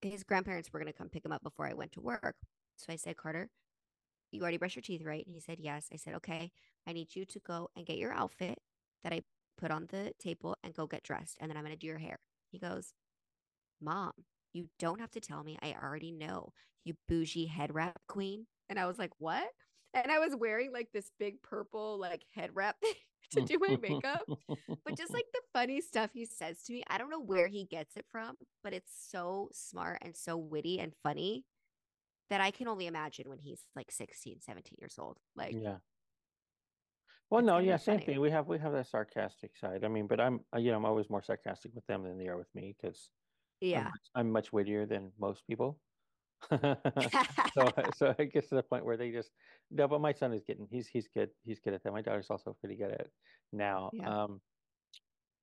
his grandparents were gonna come pick him up before I went to work. So I said, Carter, you already brushed your teeth, right? And he said, Yes. I said, Okay, I need you to go and get your outfit that I put on the table and go get dressed. And then I'm gonna do your hair. He goes, Mom, you don't have to tell me. I already know. You bougie head wrap queen. And I was like, What? And I was wearing like this big purple like head wrap thing to do my makeup. but just like the funny stuff he says to me, I don't know where he gets it from, but it's so smart and so witty and funny that I can only imagine when he's like 16, 17 years old. Like, yeah. Well, no, yeah, same funny. thing. We have we have that sarcastic side. I mean, but I'm uh, you know I'm always more sarcastic with them than they are with me because I'm, yeah. much- I'm much wittier than most people. so so it gets to the point where they just no. But my son is getting he's he's good he's good at that. My daughter's also pretty good at it now. Yeah. Um,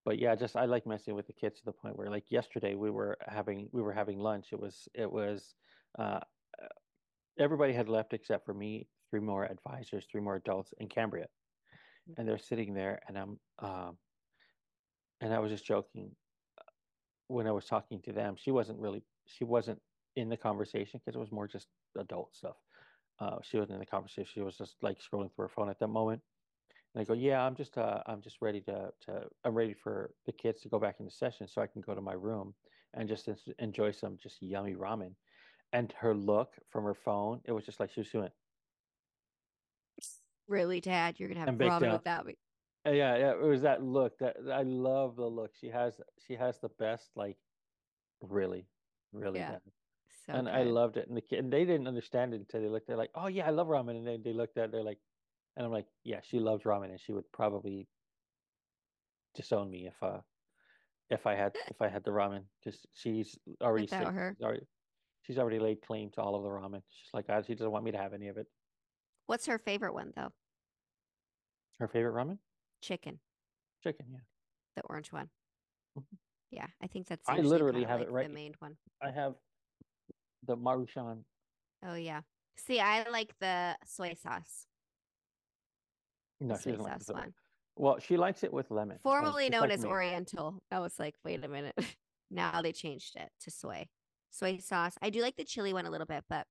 but yeah, just I like messing with the kids to the point where like yesterday we were having we were having lunch. It was it was uh, everybody had left except for me, three more advisors, three more adults, and Cambria, and they're sitting there, and I'm um, and I was just joking when I was talking to them. She wasn't really she wasn't in the conversation because it was more just adult stuff. Uh, she wasn't in the conversation. She was just like scrolling through her phone at that moment. And I go, yeah, I'm just, uh, I'm just ready to, to, I'm ready for the kids to go back into session so I can go to my room and just enjoy some just yummy ramen. And her look from her phone, it was just like she was doing. Really, Dad? You're gonna have ramen out. without me. Uh, Yeah, yeah, it was that look that I love the look. She has she has the best like really, really Yeah. So and I loved it. And the kid and they didn't understand it until they looked they're like, Oh yeah, I love ramen. And then they looked at it, they're like and I'm like, Yeah, she loves ramen and she would probably disown me if uh if I had if I had the ramen because she's already Without said- her. she's already she's already laid claim to all of the ramen. She's like, "Ah, she doesn't want me to have any of it. What's her favorite one though? Her favorite ramen? Chicken, Chicken, yeah. the orange one. Mhm. Yeah, I think that's. I literally have it right- The main one. I have the Maruchan. Oh yeah. See, I like the soy sauce. No, the she doesn't like sauce the one. Well, she likes it with lemon. Formerly known like as me. Oriental. I was like, wait a minute. now they changed it to soy. Soy sauce. I do like the chili one a little bit, but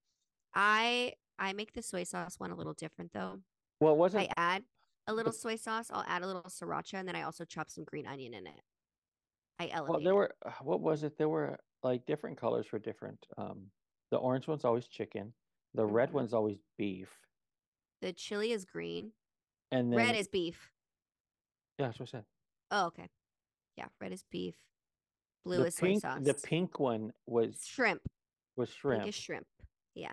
I I make the soy sauce one a little different though. Well, wasn't I add a little soy sauce. I'll add a little sriracha, and then I also chop some green onion in it. I elevate. well, there it. were uh, what was it? There were like different colors for different um the orange one's always chicken, the red Mhm. one's always beef, The chili is green. and then Red is beef. yeah, that's what I said. Oh, okay. Yeah, red is beef. Blue the is soy sauce. the pink one was shrimp. was Pink shrimp. is shrimp. Yeah.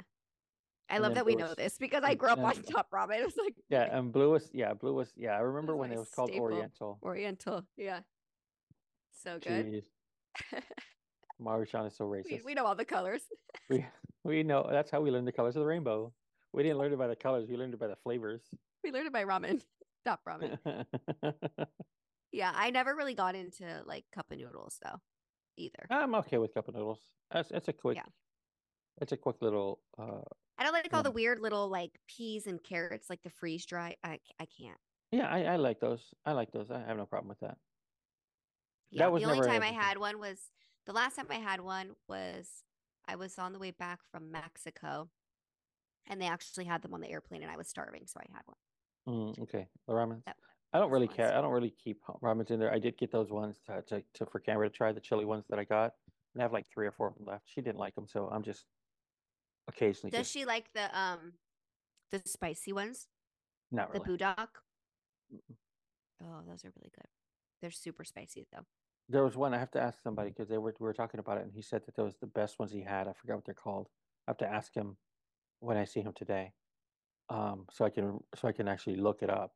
I And love that we know is- this because I grew up on Top Ramen. It was like Yeah, and blue was yeah, blue was yeah. I remember when it was called. Oriental. Oriental. Yeah. So good. Jeez, is so we, racist. we know all the colors. We we know that's how we learned the colors of the rainbow. We didn't learn it by the colors. We learned it by the flavors. We learned it by ramen. Top ramen. Yeah, I never really got into like cup of noodles though, either. I'm okay with cup of noodles. That's it's a quick. Yeah. It's a quick little. uh I don't like all Yeah. the weird little like peas and carrots, like the freeze dry. I I can't. Yeah, I, I like those. I like those. I have no problem with that. Yeah, was the only time I had one was the last time I had one was I was on the way back from Mexico, and they actually had them on the airplane, and I was starving, so I had one. Mm, okay, the ramen. That- I don't really care. I don't really keep ramens in there. I did get those ones to, to, to for Cambria to try the chili ones that I got, and I have like three or four of them left. She didn't like them, so I'm just occasionally. Does just- she like the um the spicy ones? Not really. The. Buldak? Oh, those are really good. They're super spicy though. There was one I have to ask somebody because they were we were talking about it, and he said that those the best ones he had. I forgot what they're called. I have to ask him when I see him today, um, so I can so I can actually look it up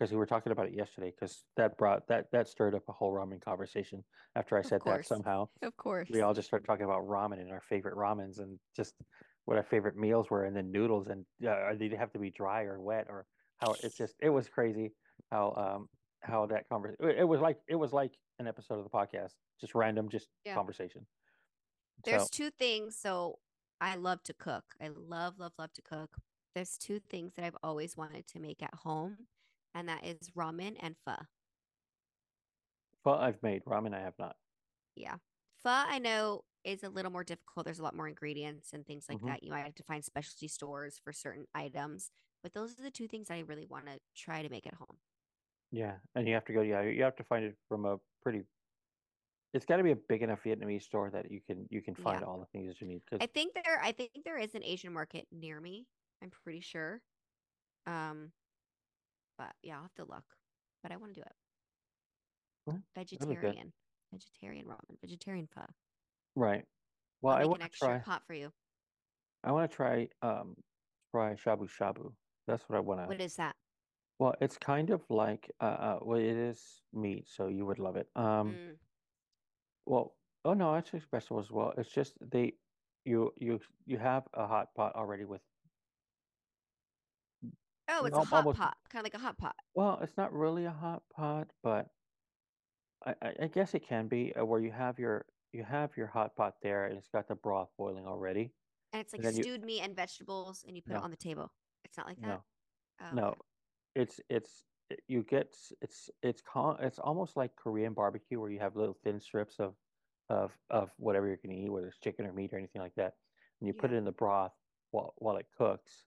because we were talking about it yesterday. Because that brought that that stirred up a whole ramen conversation after I Of said that somehow. Of course. We all just started talking about ramen and our favorite ramens and just what our favorite meals were, and then noodles and uh, they have to be dry or wet or how it's just it was crazy how um how that conversation it was like it was like an episode of the podcast just random just Yeah. conversation There's so two things. So I love to cook. I love, love, love to cook. There's two things that I've always wanted to make at home, and that is ramen and pho. well i've made ramen i have not Yeah. Pho, I know, is a little more difficult. There's a lot more ingredients and things like Mhm. that. You might have to find specialty stores for certain items. But those are the two things I really want to try to make at home. yeah and you have to go yeah you have to find it from a pretty it's got to be a big enough vietnamese store that you can you can find Yeah. all the things that you need because I think there I think there is an Asian market near me. I'm pretty sure. Um but yeah, I'll have to look. But I want to do it. That'd be good. Vegetarian. Vegetarian ramen. Vegetarian pho. right well i want to try pot for you. i want to try um try shabu shabu that's what i want to What is that? Well, it's kind of like uh, uh well it is meat, so you would love it. Um Mm, well oh no, it's just vegetable as well. It's just they you you you have a hot pot already with Oh, it's a hot almost- pot. Kind of like a hot pot. well, it's not really a hot pot, but I, I I guess it can be uh, where you have your you have your hot pot there and it's got the broth boiling already. And it's like And then you- stewed meat and vegetables and you put No. it on the table. It's not like that. No. Oh, No. okay. It's it's you get it's it's con it's almost like Korean barbecue where you have little thin strips of of of whatever you're gonna eat, whether it's chicken or meat or anything like that, and you put it in the broth while while it cooks.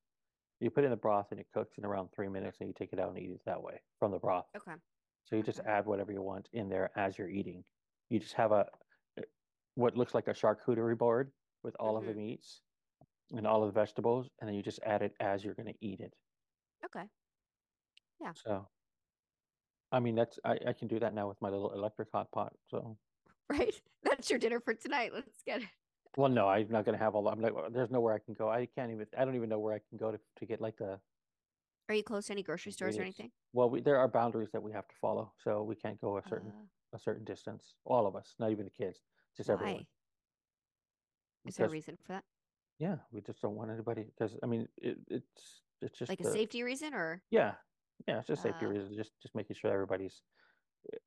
You put it in the broth and it cooks in around three minutes, and you take it out and eat it that way from the broth. Okay. So you just add whatever you want in there as you're eating. You just have a what looks like a charcuterie board with all of the Mhm. meats and all of the vegetables, and then you just add it as you're going to eat it. Okay. Yeah. So, I mean, that's I, I can do that now with my little electric hot pot. So, Right. That's your dinner for tonight. Let's get it. Well, no, I'm not going to have all. I'm like, there's nowhere I can go. I can't even. I don't even know where I can go to to get like the. Are you close to any grocery stores or anything? Well, we, there are boundaries that we have to follow, so we can't go a certain Uh, a certain distance. All of us, not even the kids, just everyone. why? Is there a reason for that? Yeah, we just don't want anybody because I mean, it, it's it's just Like a safety reason or? Yeah, yeah, it's just safety Uh, reasons. Just just making sure everybody's eh,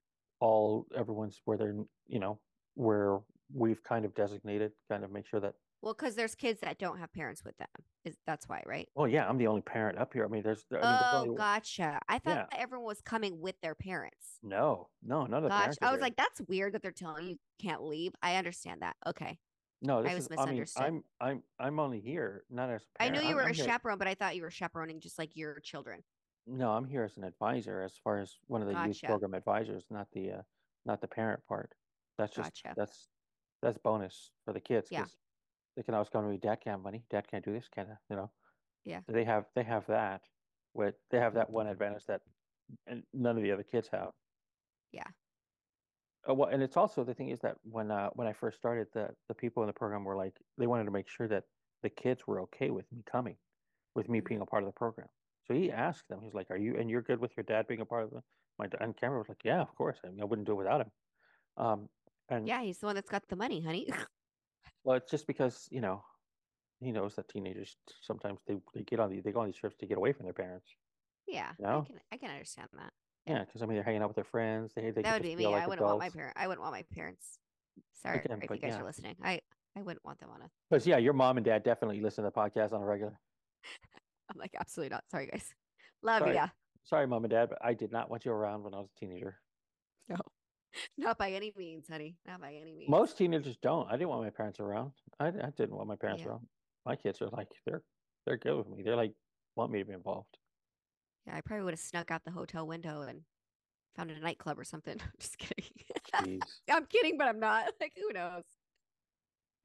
all everyone's where they're you know where we've kind of designated, kind of make sure that. Well, because there's kids that don't have parents with them. Is that's why, right? Well, yeah, I'm the only parent up here. I mean, there's. I mean, there's oh, only, gotcha. I thought Yeah. that everyone was coming with their parents. No, no, none of Gotcha. parents. I was there. like, that's weird that they're telling you can't leave. I understand that. Okay. no, this I was is. I mean, misunderstood. I'm I'm I'm only here not as. a I knew you I'm- were I'm a here- chaperone, but I thought you were chaperoning just like your children. No, I'm here as an advisor, as far as one of the youth program advisors, not the uh, not the parent part. That's just Gotcha. that's that's bonus for the kids. Yeah. They can always come to me, Dad can't money. Dad can't do this, can't I?" you know. Yeah. They have they have that. With they have that one advantage that and none of the other kids have. Yeah. Uh, well, and it's also the thing is that when uh, when I first started, the the people in the program were like they wanted to make sure that the kids were okay with me coming, with me Mhm. being a part of the program. So he asked them, he's like, "Are you and you're good with your dad being a part of the?" My and Cambria was like, "Yeah, of course. I mean, I wouldn't do it without him." Um, and Yeah, he's the one that's got the money, honey. well, it's just because you know he knows that teenagers sometimes they they get on the they go on these trips to get away from their parents. yeah, No? I can I can understand that. Yeah, because I mean they're hanging out with their friends. They they that would be me. like I wouldn't want my adults. parent. I wouldn't want my parents. Sorry Again, if you guys yeah. are listening. I I wouldn't want them on a. Because yeah, your mom and dad definitely listen to the podcast on a regular. I'm like absolutely not. Sorry guys. Love Sorry. ya. Sorry, mom and dad, but I did not want you around when I was a teenager. No, not by any means, honey. Not by any means. Most teenagers don't. I didn't want my parents around. I, I didn't want my parents Yeah. around. My kids are like they're they're good with me. They're like want me to be involved. Yeah, I probably would have snuck out the hotel window and found a nightclub or something. I'm Just kidding. I'm kidding, but I'm not. Like, who knows?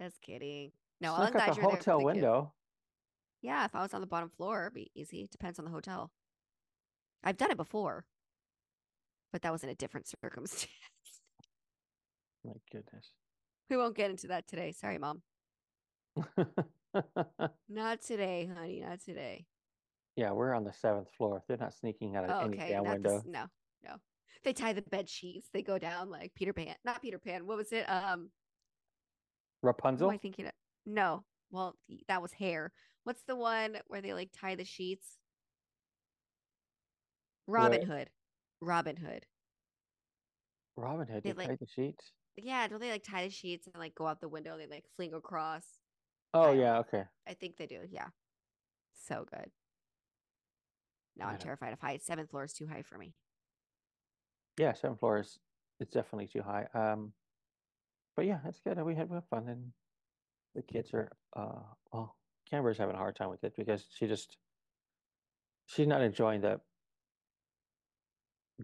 Just kidding. No, I'll Snuck out the you there for hotel the window. Yeah, if I was on the bottom floor, it'd be easy. Depends on the hotel. I've done it before, but that was in a different circumstance. My goodness. we won't get into that today. Sorry, mom. Not today, honey. Not today. yeah, we're on the seventh floor. They're not sneaking out of Oh, any okay. damn Not window. this. No, no. They tie the bed sheets. They go down like Peter Pan. Not Peter Pan. What was it? Um, Rapunzel. am I thinking? Of? No. Well, that was hair. What's the one where they like tie the sheets? Robin Hood. Robin Hood. Robin Hood. They They like- tied the sheets. Yeah, don't they like tie the sheets and like go out the window? They like fling across. Oh yeah, okay. I think they do. Yeah. So good. Now I'm terrified of heights. Seventh floor is too high for me. Yeah, seven floors. It's definitely too high. Um, but yeah, it's good. We had we have fun, and the kids are. Uh, well, Cambria's having a hard time with it because she just she's not enjoying the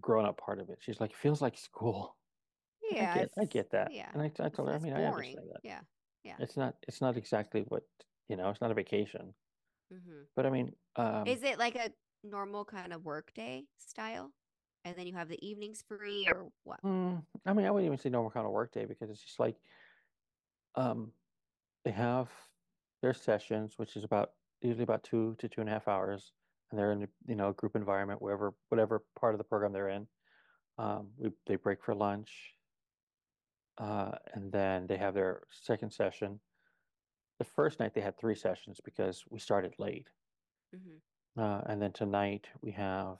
grown up part of it. She's like, it feels like school. Yeah. I get, I get that. Yeah. and I, I told her, I mean, I understand that. Yeah. Yeah. It's not, it's not exactly what you know. It's not a vacation, hmm but I mean, um, Is it like a normal kind of work day style? And then you have the evenings free or what? Mm, I mean, I wouldn't even say normal kind of work day because it's just like, um, they have their sessions, which is about usually about two to two and a half hours, and they're in a, you know a group environment, wherever whatever part of the program they're in. Um, we they break for lunch, uh, and then they have their second session. The first night they had three sessions because we started late. hmm Uh, and then tonight we have,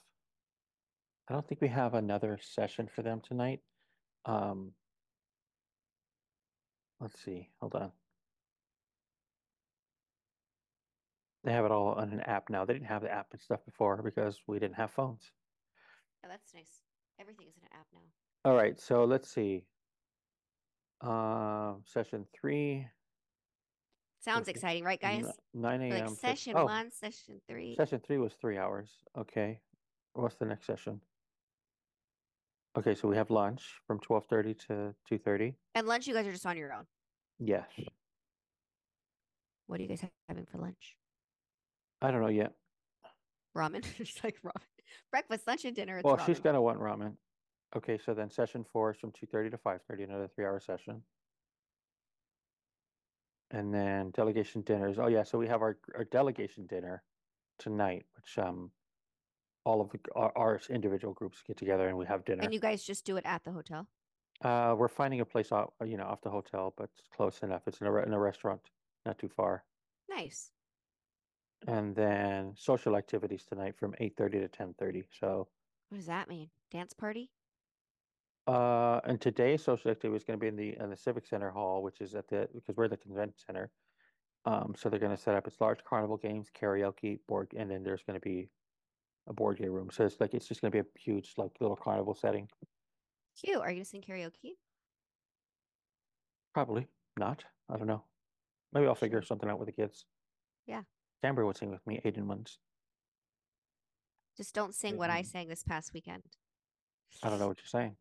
I don't think we have another session for them tonight. Um, let's see, hold on. They have it all on an app now. They didn't have the app and stuff before because we didn't have phones. Yeah, that's nice. Everything is in an app now. All right, so let's see. Um, session three. Sounds exciting, right, guys? Nine a.m. Like to- session oh, one, session three. Session three was three hours. Okay. What's the next session? Okay, so we have lunch from twelve thirty to two thirty. And lunch, you guys are just on your own. Yes. What are you guys having for lunch? I don't know yet. Ramen. it's like ramen. Breakfast, lunch, and dinner. It's Well, ramen. she's gonna want ramen. Okay, so then session four is from two thirty to five thirty, another three hour session. And then delegation dinners. Oh yeah, so we have our our delegation dinner tonight, which um all of the, our, our individual groups get together and we have dinner. And you guys just do it at the hotel. Uh, we're finding a place off, you know, off the hotel, but it's close enough. It's in a in a restaurant, not too far. Nice. And then social activities tonight from eight thirty to ten thirty. So What does that mean? Dance party? Uh, and today's social activity is going to be in the in the Civic Center Hall, which is at the because we're the convention center. Um, so they're going to set up its large carnival games, karaoke, board, and then there's going to be a board game room. So it's like it's just going to be a huge like little carnival setting. Cute. Are you gonna sing karaoke? Probably not. I don't know. Maybe I'll figure something out with the kids. Yeah. Cambria would sing with me. Aiden once. Just don't sing what I Mhm. sang this past weekend. I don't know what you're saying.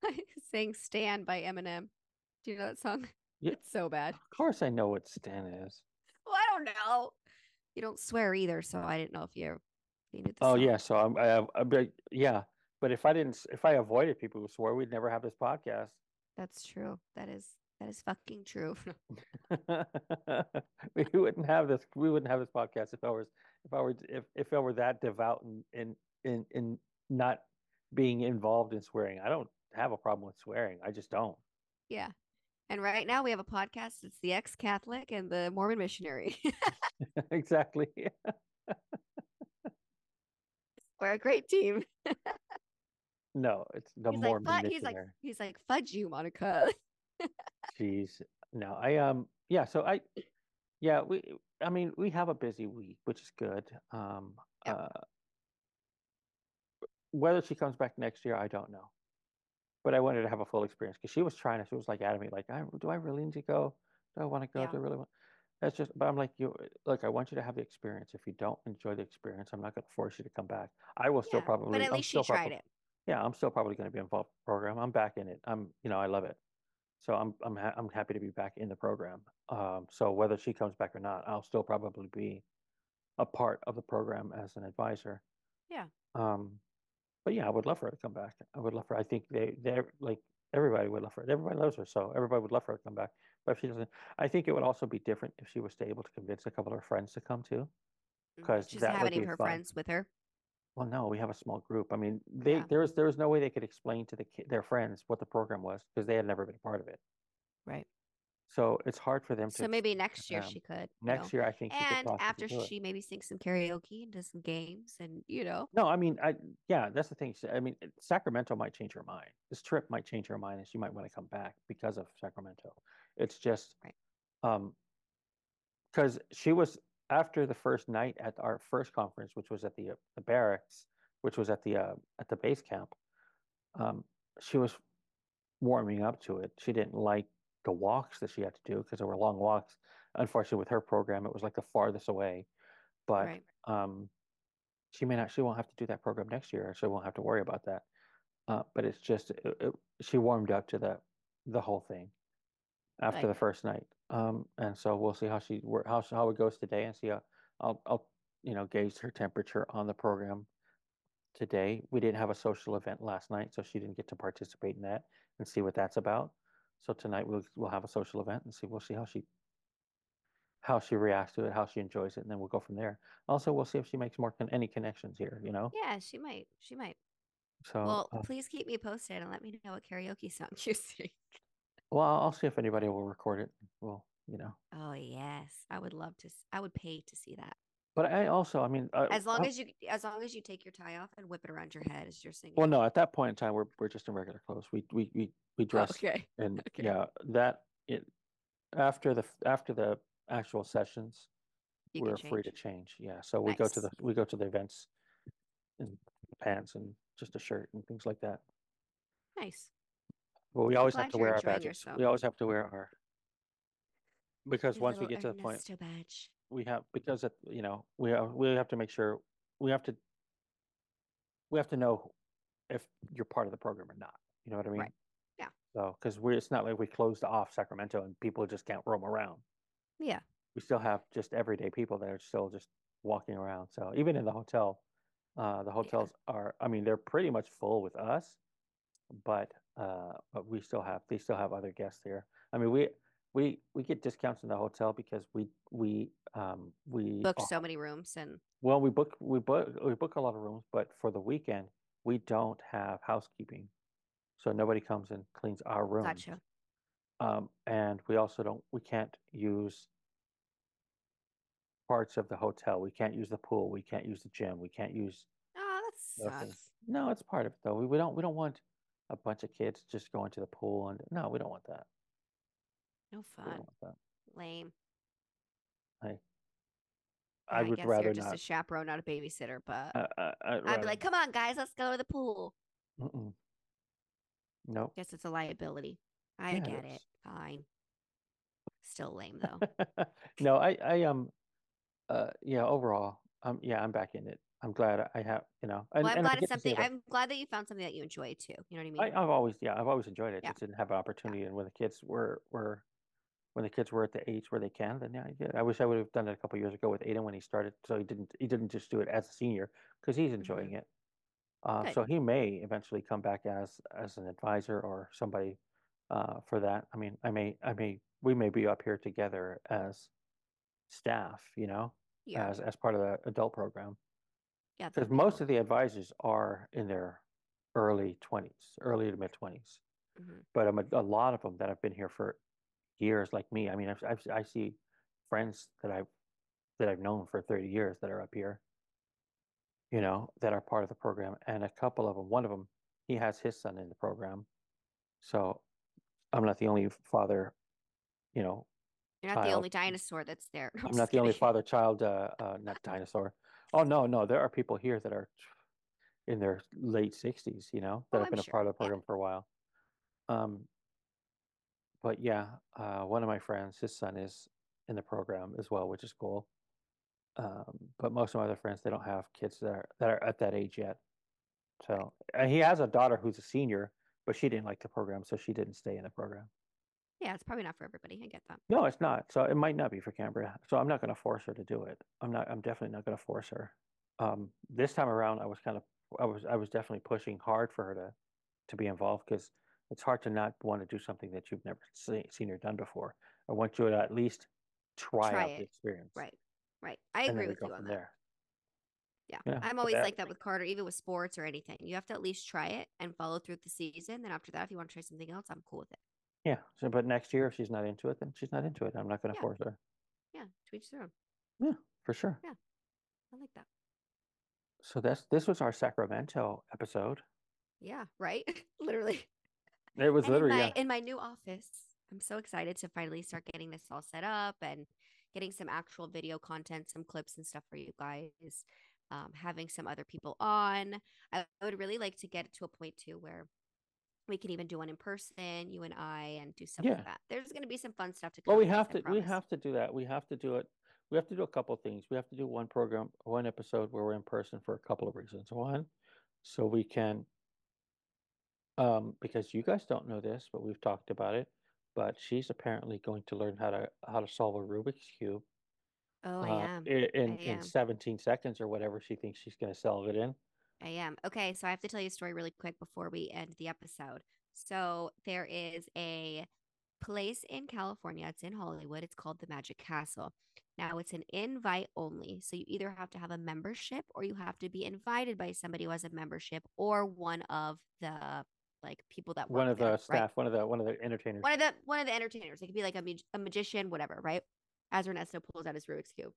I sang "Stan" by Eminem. Do you know that song? Yeah. It's so bad. Of course, I know what Stan is. Well, I don't know. You don't swear either, so I didn't know if you, you knew Oh song. yeah, so I'm, I have, I bet- yeah. But if I didn't, if I avoided people who swore, we'd never have this podcast. That's true. That is that is fucking true. we wouldn't have this. We wouldn't have this podcast if I was, if I were, if if I were that devout and in in in not being involved in swearing. I don't have a problem with swearing. I just don't. yeah. And right now we have a podcast. It's the ex-Catholic and the Mormon missionary. exactly. We're a great team. no, it's the he's Mormon like, "Fud-" he's like, missionary. he's like, fudge you, Monica. Jeez. No, I um yeah, so I yeah, we I mean, we have a busy week, which is good. Um uh whether she comes back next year, I don't know. But I wanted to have a full experience because she was trying to she was like adamant, like, I do I really need to go? Do I want to go? Yeah. Do I really want that's just but I'm like you look, I want you to have the experience. If you don't enjoy the experience, I'm not gonna force you to come back. I will still Yeah, probably but at I'm least she still tried probably- it. yeah, I'm still probably going to be involved in the program. I'm back in it. I'm, you know, I love it. So I'm, I'm, ha- I'm happy to be back in the program. Um, so whether she comes back or not, I'll still probably be a part of the program as an advisor. Yeah. Um, but yeah, I would love for her to come back. I would love for. I think they, they're like everybody would love her. Everybody loves her, so everybody would love for her to come back. But if she doesn't, I think it would also be different if she was to able to convince a couple of her friends to come too. Mm, because She doesn't that have would any of be her fun. friends with her. Well, no, we have a small group. I mean, they Yeah. there was there was no way they could explain to the their friends what the program was because they had never been a part of it. Right. So it's hard for them to. So maybe next year um, she could. next know. year, I think she could And after she maybe sings some karaoke and does some games and you know. No, I mean, I yeah, that's the thing. I mean, Sacramento might change her mind. This trip might change her mind, and she might want to come back because of Sacramento. It's just, Right. um, because she was after the first night at our first conference, which was at the uh, the barracks, which was at the uh, at the base camp. Um, she was warming up to it. She didn't like the walks that she had to do because there were long walks. Unfortunately, with her program, it was like the farthest away. But Right. um, she may not. She won't have to do that program next year. She won't have to worry about that. Uh, but it's just it, it, she warmed up to the the whole thing after Right. the first night. Um, and so we'll see how she how how it goes today, and see how I'll I'll you know gauge her temperature on the program today. We didn't have a social event last night, so she didn't get to participate in that and see what that's about. So tonight we'll we'll have a social event and see we'll see how she how she reacts to it, how she enjoys it, and then we'll go from there. Also, we'll see if she makes more con- any connections here. You know, Yeah, she might. She might. so well, uh, please keep me posted and let me know what karaoke song you sing. well, I'll see if anybody will record it. Well, you know, Oh yes, I would love to. I would pay to see that. but I also, I mean, uh, As long I- as you, as long as you take your tie off and whip it around your head as you're singing. Well, no, at that point in time, we're we're just in regular clothes. We we we we dress Oh, okay. and Okay. yeah, that it after the after the actual sessions, You we're free to change. Yeah, so we go to the we go to the events in pants and just a shirt and things like that. Nice. But we I'm always have to wear our badges. yourself. We always have to wear our because Your once we get to the point, badge. we have because it, you know we have, we have to make sure we have to we have to know if you're part of the program or not. You know what I mean? Right. Yeah. So because we're it's not like we closed off Sacramento and people just can't roam around. Yeah. We still have just everyday people that are still just walking around. So even in the hotel, uh, the hotels are I mean they're pretty much full with us, but uh, but we still have they still have other guests here. I mean we we we get discounts in the hotel because we we um we are- so many rooms and well, we book we book we book a lot of rooms, but for the weekend we don't have housekeeping, so nobody comes and cleans our rooms. gotcha. Um, and we also don't we can't use parts of the hotel. We can't use the pool. We can't use the gym. We can't use. Oh, that sucks. No, it's part of it though. We, we don't we don't want a bunch of kids just going to the pool and no, we don't want that. No fun. that. Lame. I I would guess rather you're just not. a chaperone, not a babysitter. But I, I, I'd I'd be like, come on, guys, let's go to the pool. Mm-mm. Nope. Guess it's a liability. I Yeah, get it. Fine. Still lame though. no, I, I um, uh, yeah. Overall, um, yeah, I'm back in it. I'm glad I have, you know. And, well, I'm glad it's get to see something. I'm glad that you found something that you enjoy too. You know what I mean? I, I've always, yeah, I've always enjoyed it. Yeah. Just didn't have an opportunity, and when the kids were were, when the kids were at the age where they can, then yeah, I did. I wish I would have done it a couple years ago with Aiden when he started, so he didn't he didn't just do it as a senior because he's enjoying it. Uh, Mm-hmm. Good. so he may eventually come back as as an advisor or somebody uh, for that. I mean, I may I may we may be up here together as staff, you know, Yeah. as as part of the adult program Yeah. because most of the advisors are in their early 20s early to mid 20s Mhm. but um, a, a lot of them that have been here for years like me i mean I've, I've, i see friends that i've that i've known for 30 years that are up here you know that are part of the program and a couple of them one of them he has his son in the program so i'm not the only father you know You're not the only dinosaur that's there. I'm not the only father child, uh, uh, not dinosaur. Oh no, no, there are people here that are in their late sixties, you know, that Oh, have I'm been a part of the yeah. program for a while. Um, but yeah, uh, one of my friends, his son is in the program as well, which is cool. Um, but most of my other friends, they don't have kids that are that are at that age yet. So and he has a daughter who's a senior, but she didn't like the program, so she didn't stay in the program. Yeah, it's probably not for everybody. I get that. No, it's not. So it might not be for Cambria. So I'm not going to force her to do it. I'm not. I'm definitely not going to force her. Um, this time around, I was kind of. I was. I was definitely pushing hard for her to, to be involved because it's hard to not want to do something that you've never seen, seen or done before. I want you to at least try, Try out it. the experience. Right. Right. I agree with you on that. there. Yeah. Yeah, I'm always that- like that with Carter, even with sports or anything. You have to at least try it and follow through the season. Then after that, if you want to try something else, I'm cool with it. Yeah. So, but next year, if she's not into it, then she's not into it. I'm not going to Yeah. force her. Yeah. To each their own. Yeah, for sure. Yeah. I like that. So that's this was our Sacramento episode. Yeah. Right. Literally. It was And literally in my, yeah. in my new office. I'm so excited to finally start getting this all set up and getting some actual video content, some clips and stuff for you guys. Um, having some other people on. I, I would really like to get to a point too where we can even do one in person, you and I, and do stuff Yeah. like that. There's going to be some fun stuff to come. Well, we have to we have to do that. We have to do it. We have to do a couple of things. We have to do one program, one episode where we're in person for a couple of reasons. One, so we can um because you guys don't know this, but we've talked about it, but she's apparently going to learn how to how to solve a Rubik's cube Oh, I uh, am. in I in am. 17 seconds or whatever she thinks she's going to solve it in. I am. Okay, so I have to tell you a story really quick before we end the episode. So there is a place in California, it's in Hollywood. It's called the Magic Castle. Now it's an invite only. So you either have to have a membership or you have to be invited by somebody who has a membership or one of the like people that One of there, the right? staff, one of the one of the entertainers. One of the one of the entertainers. It could be like a, mag- a magician, whatever, right? As Ernesto pulls out his Rubik's cube.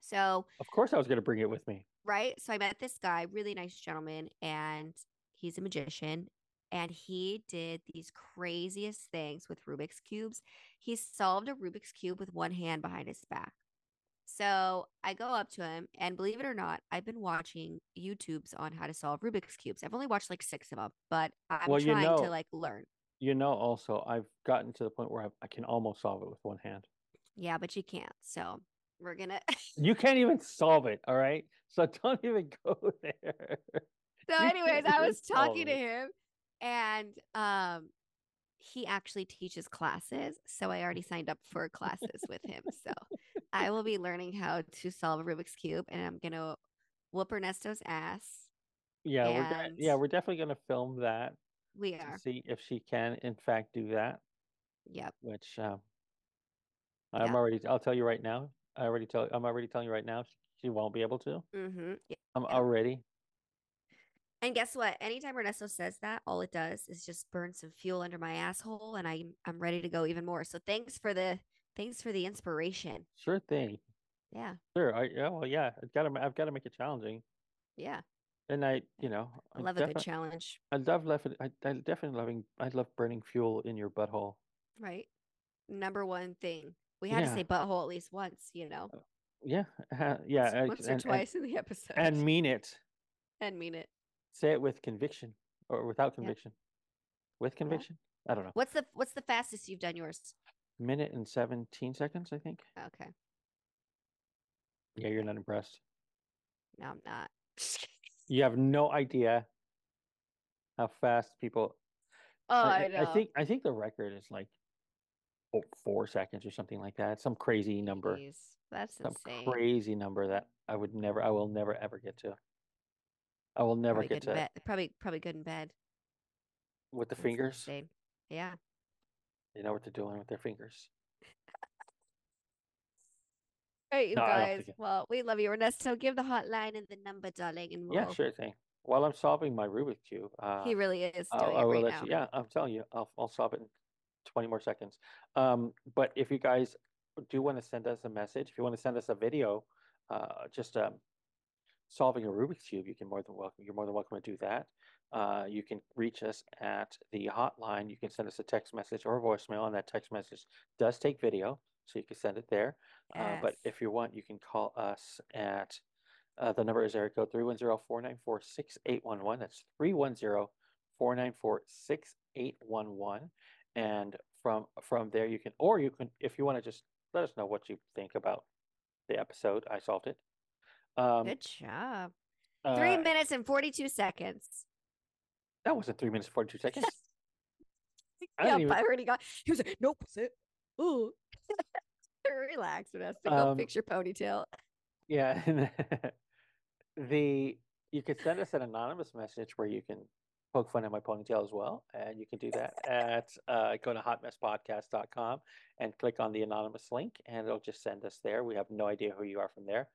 So Of course I was going to bring it with me. right? So I met this guy, really nice gentleman, and he's a magician. And he did these craziest things with Rubik's cubes. He solved a Rubik's cube with one hand behind his back. So I go up to him, and believe it or not, I've been watching YouTubes on how to solve Rubik's cubes. I've only watched like six of them, but I'm Well, you trying know- to like learn. You know also I've gotten to the point where I, I can almost solve it with one hand. Yeah, but you can't. So we're gonna. You can't even solve it, all right? So don't even go there. So, anyways, I was talking to him, and um, he actually teaches classes, so I already signed up for classes with him. So I will be learning how to solve a Rubik's cube, and I'm gonna whoop Ernesto's ass. Yeah, we're de- yeah we're definitely gonna film that We to are. see if she can in fact do that. Yep. Which um, I'm already. I'll tell you right now. I already tell. I'm already telling you right now. She, she won't be able to. Mm-hmm. Yeah. I'm already. And guess what? Anytime Ernesto says that, all it does is just burn some fuel under my asshole, and I'm I'm ready to go even more. So thanks for the thanks for the inspiration. Sure thing. Yeah, Sure. I yeah. Well, yeah. I've got to. I've got to make it challenging. yeah. And I, you know, I love a good challenge, I love love I, I definitely loving. I love burning fuel in your butthole. right? Number one thing we had to say butthole at least once, you know, Yeah. uh, yeah. I- once or and- and- twice in the episode, and mean it. and mean it. Say it with conviction or without conviction. With conviction. I don't know. What's the what's the fastest you've done yours? Minute and seventeen seconds. I think. Okay, Yeah, you're not impressed. no, I'm not. You have no idea how fast people. Oh, I I know. think I think the record is like oh, four seconds or something like that. Some crazy number. Jeez, that's Some insane. crazy number that I would never. I will never ever get to. I will never probably get to bed. Probably probably good in bed. with the That's fingers. insane. Yeah. They know what they're doing with their fingers. All right, you No, I don't guys. think it- Well, we love you, Ernesto. Give the hotline and the number, darling, and we'll. Yeah, sure thing. While I'm solving my Rubik's cube, uh, He really is I'll- doing I it will right let now. you. Yeah, I'm telling you, I'll I'll solve it in 20 more seconds. Um, but if you guys do want to send us a message, if you want to send us a video, uh, just um, solving a Rubik's cube, you can more than welcome. You're more than welcome to do that. Uh, you can reach us at the hotline. You can send us a text message or voicemail, and that text message does take video, so you can send it there. Uh, but if you want, you can call us at uh, the number is area code 310-494-6811. That's 310-494-6811. And from from there you can or you can if you want to just let us know what you think about the episode. I solved it. Um Good job. Three uh, minutes and forty-two seconds. that wasn't three minutes forty two seconds. I Yeah, even- I already got. He was like, "Nope, that's it." Ooh. Relax, Ernesto. Go Um, fix your ponytail. Yeah. the you could send us an anonymous message where you can poke fun at my ponytail as well. And you can do that at uh, go to hotmesspodcast.com and click on the anonymous link and it'll just send us there. We have no idea who you are from there.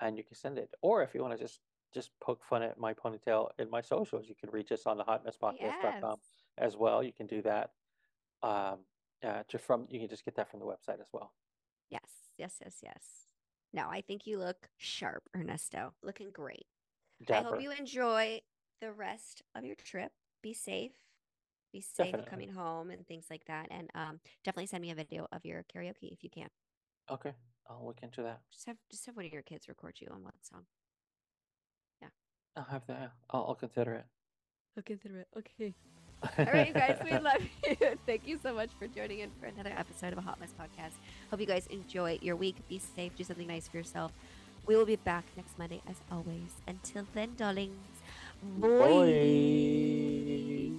And you can send it. Or if you want to just just poke fun at my ponytail in my socials, you can reach us on the hotmesspodcast.com as well. You can do that. Um uh, just from you can just get that from the website as well. Yes, yes, yes, yes. No, I think you look sharp, Ernesto. Looking great. I hope you enjoy the rest of your trip. Be safe. Be safe Definitely. coming home and things like that. And um, definitely send me a video of your karaoke if you can. Okay. I'll look into that. Just have just have one of your kids record you on one song. Yeah. I'll have that. I'll, I'll consider it. I'll consider it. Okay. All right, you guys, we love you. Thank you so much for joining in for another episode of a Hot Mess Podcast. Hope you guys enjoy your week. Be safe. Do something nice for yourself. We will be back next Monday as always. Until then, darlings. Bye.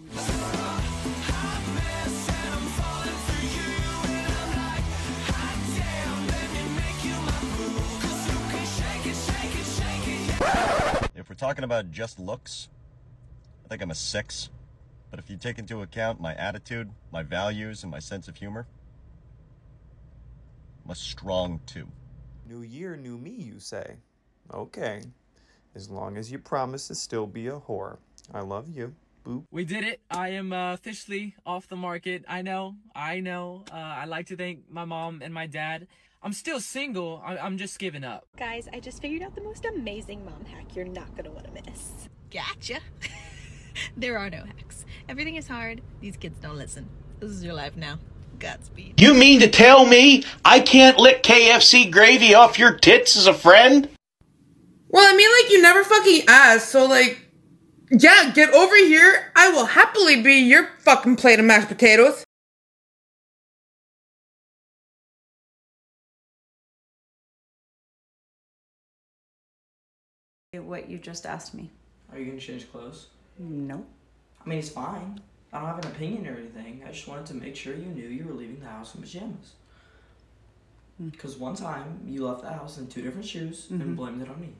If talking about just looks, I think I'm a six. But if you take into account my attitude, my values, and my sense of humor, I'm a strong two. New year, new me, you say? Okay. As long as you promise to still be a whore. I love you. Boop. We did it. I am uh, officially off the market. I know. I know. Uh, I like to thank my mom and my dad. I'm still single. I- I'm just giving up. Guys, I just figured out the most amazing mom hack you're not gonna want to miss. Gotcha. there are no hacks. Everything is hard. These kids don't listen. This is your life now. Godspeed. You mean to tell me I can't lick KFC gravy off your tits as a friend? Well, I mean, like, you never fucking asked, so, like, yeah, get over here. I will happily be your fucking plate of mashed potatoes. What you just asked me. Are you gonna change clothes? No. I mean, it's fine. I don't have an opinion or anything. I just wanted to make sure you knew you were leaving the house in pajamas. Because one time you left the house in two different shoes Mhm. and blamed it on me.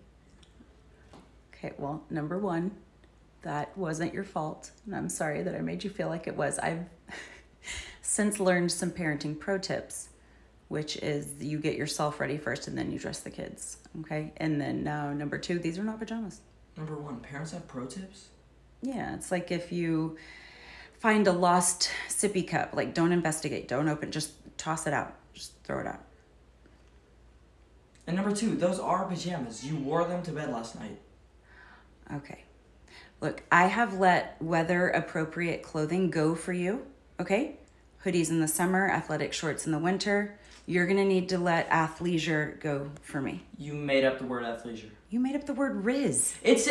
Okay, well, number one, that wasn't your fault. And I'm sorry that I made you feel like it was. I've since learned some parenting pro tips, which is you get yourself ready first and then you dress the kids. Okay. And then uh, number two, these are not pajamas. Number one, parents have pro tips. Yeah, it's like if you find a lost sippy cup, like don't investigate, don't open, just toss it out, just throw it out. And number two, those are pajamas. You wore them to bed last night. Okay. Look, I have let weather appropriate clothing go for you, okay? Hoodies in the summer, athletic shorts in the winter. You're gonna need to let athleisure go for me. You made up the word athleisure. You made up the word riz. It's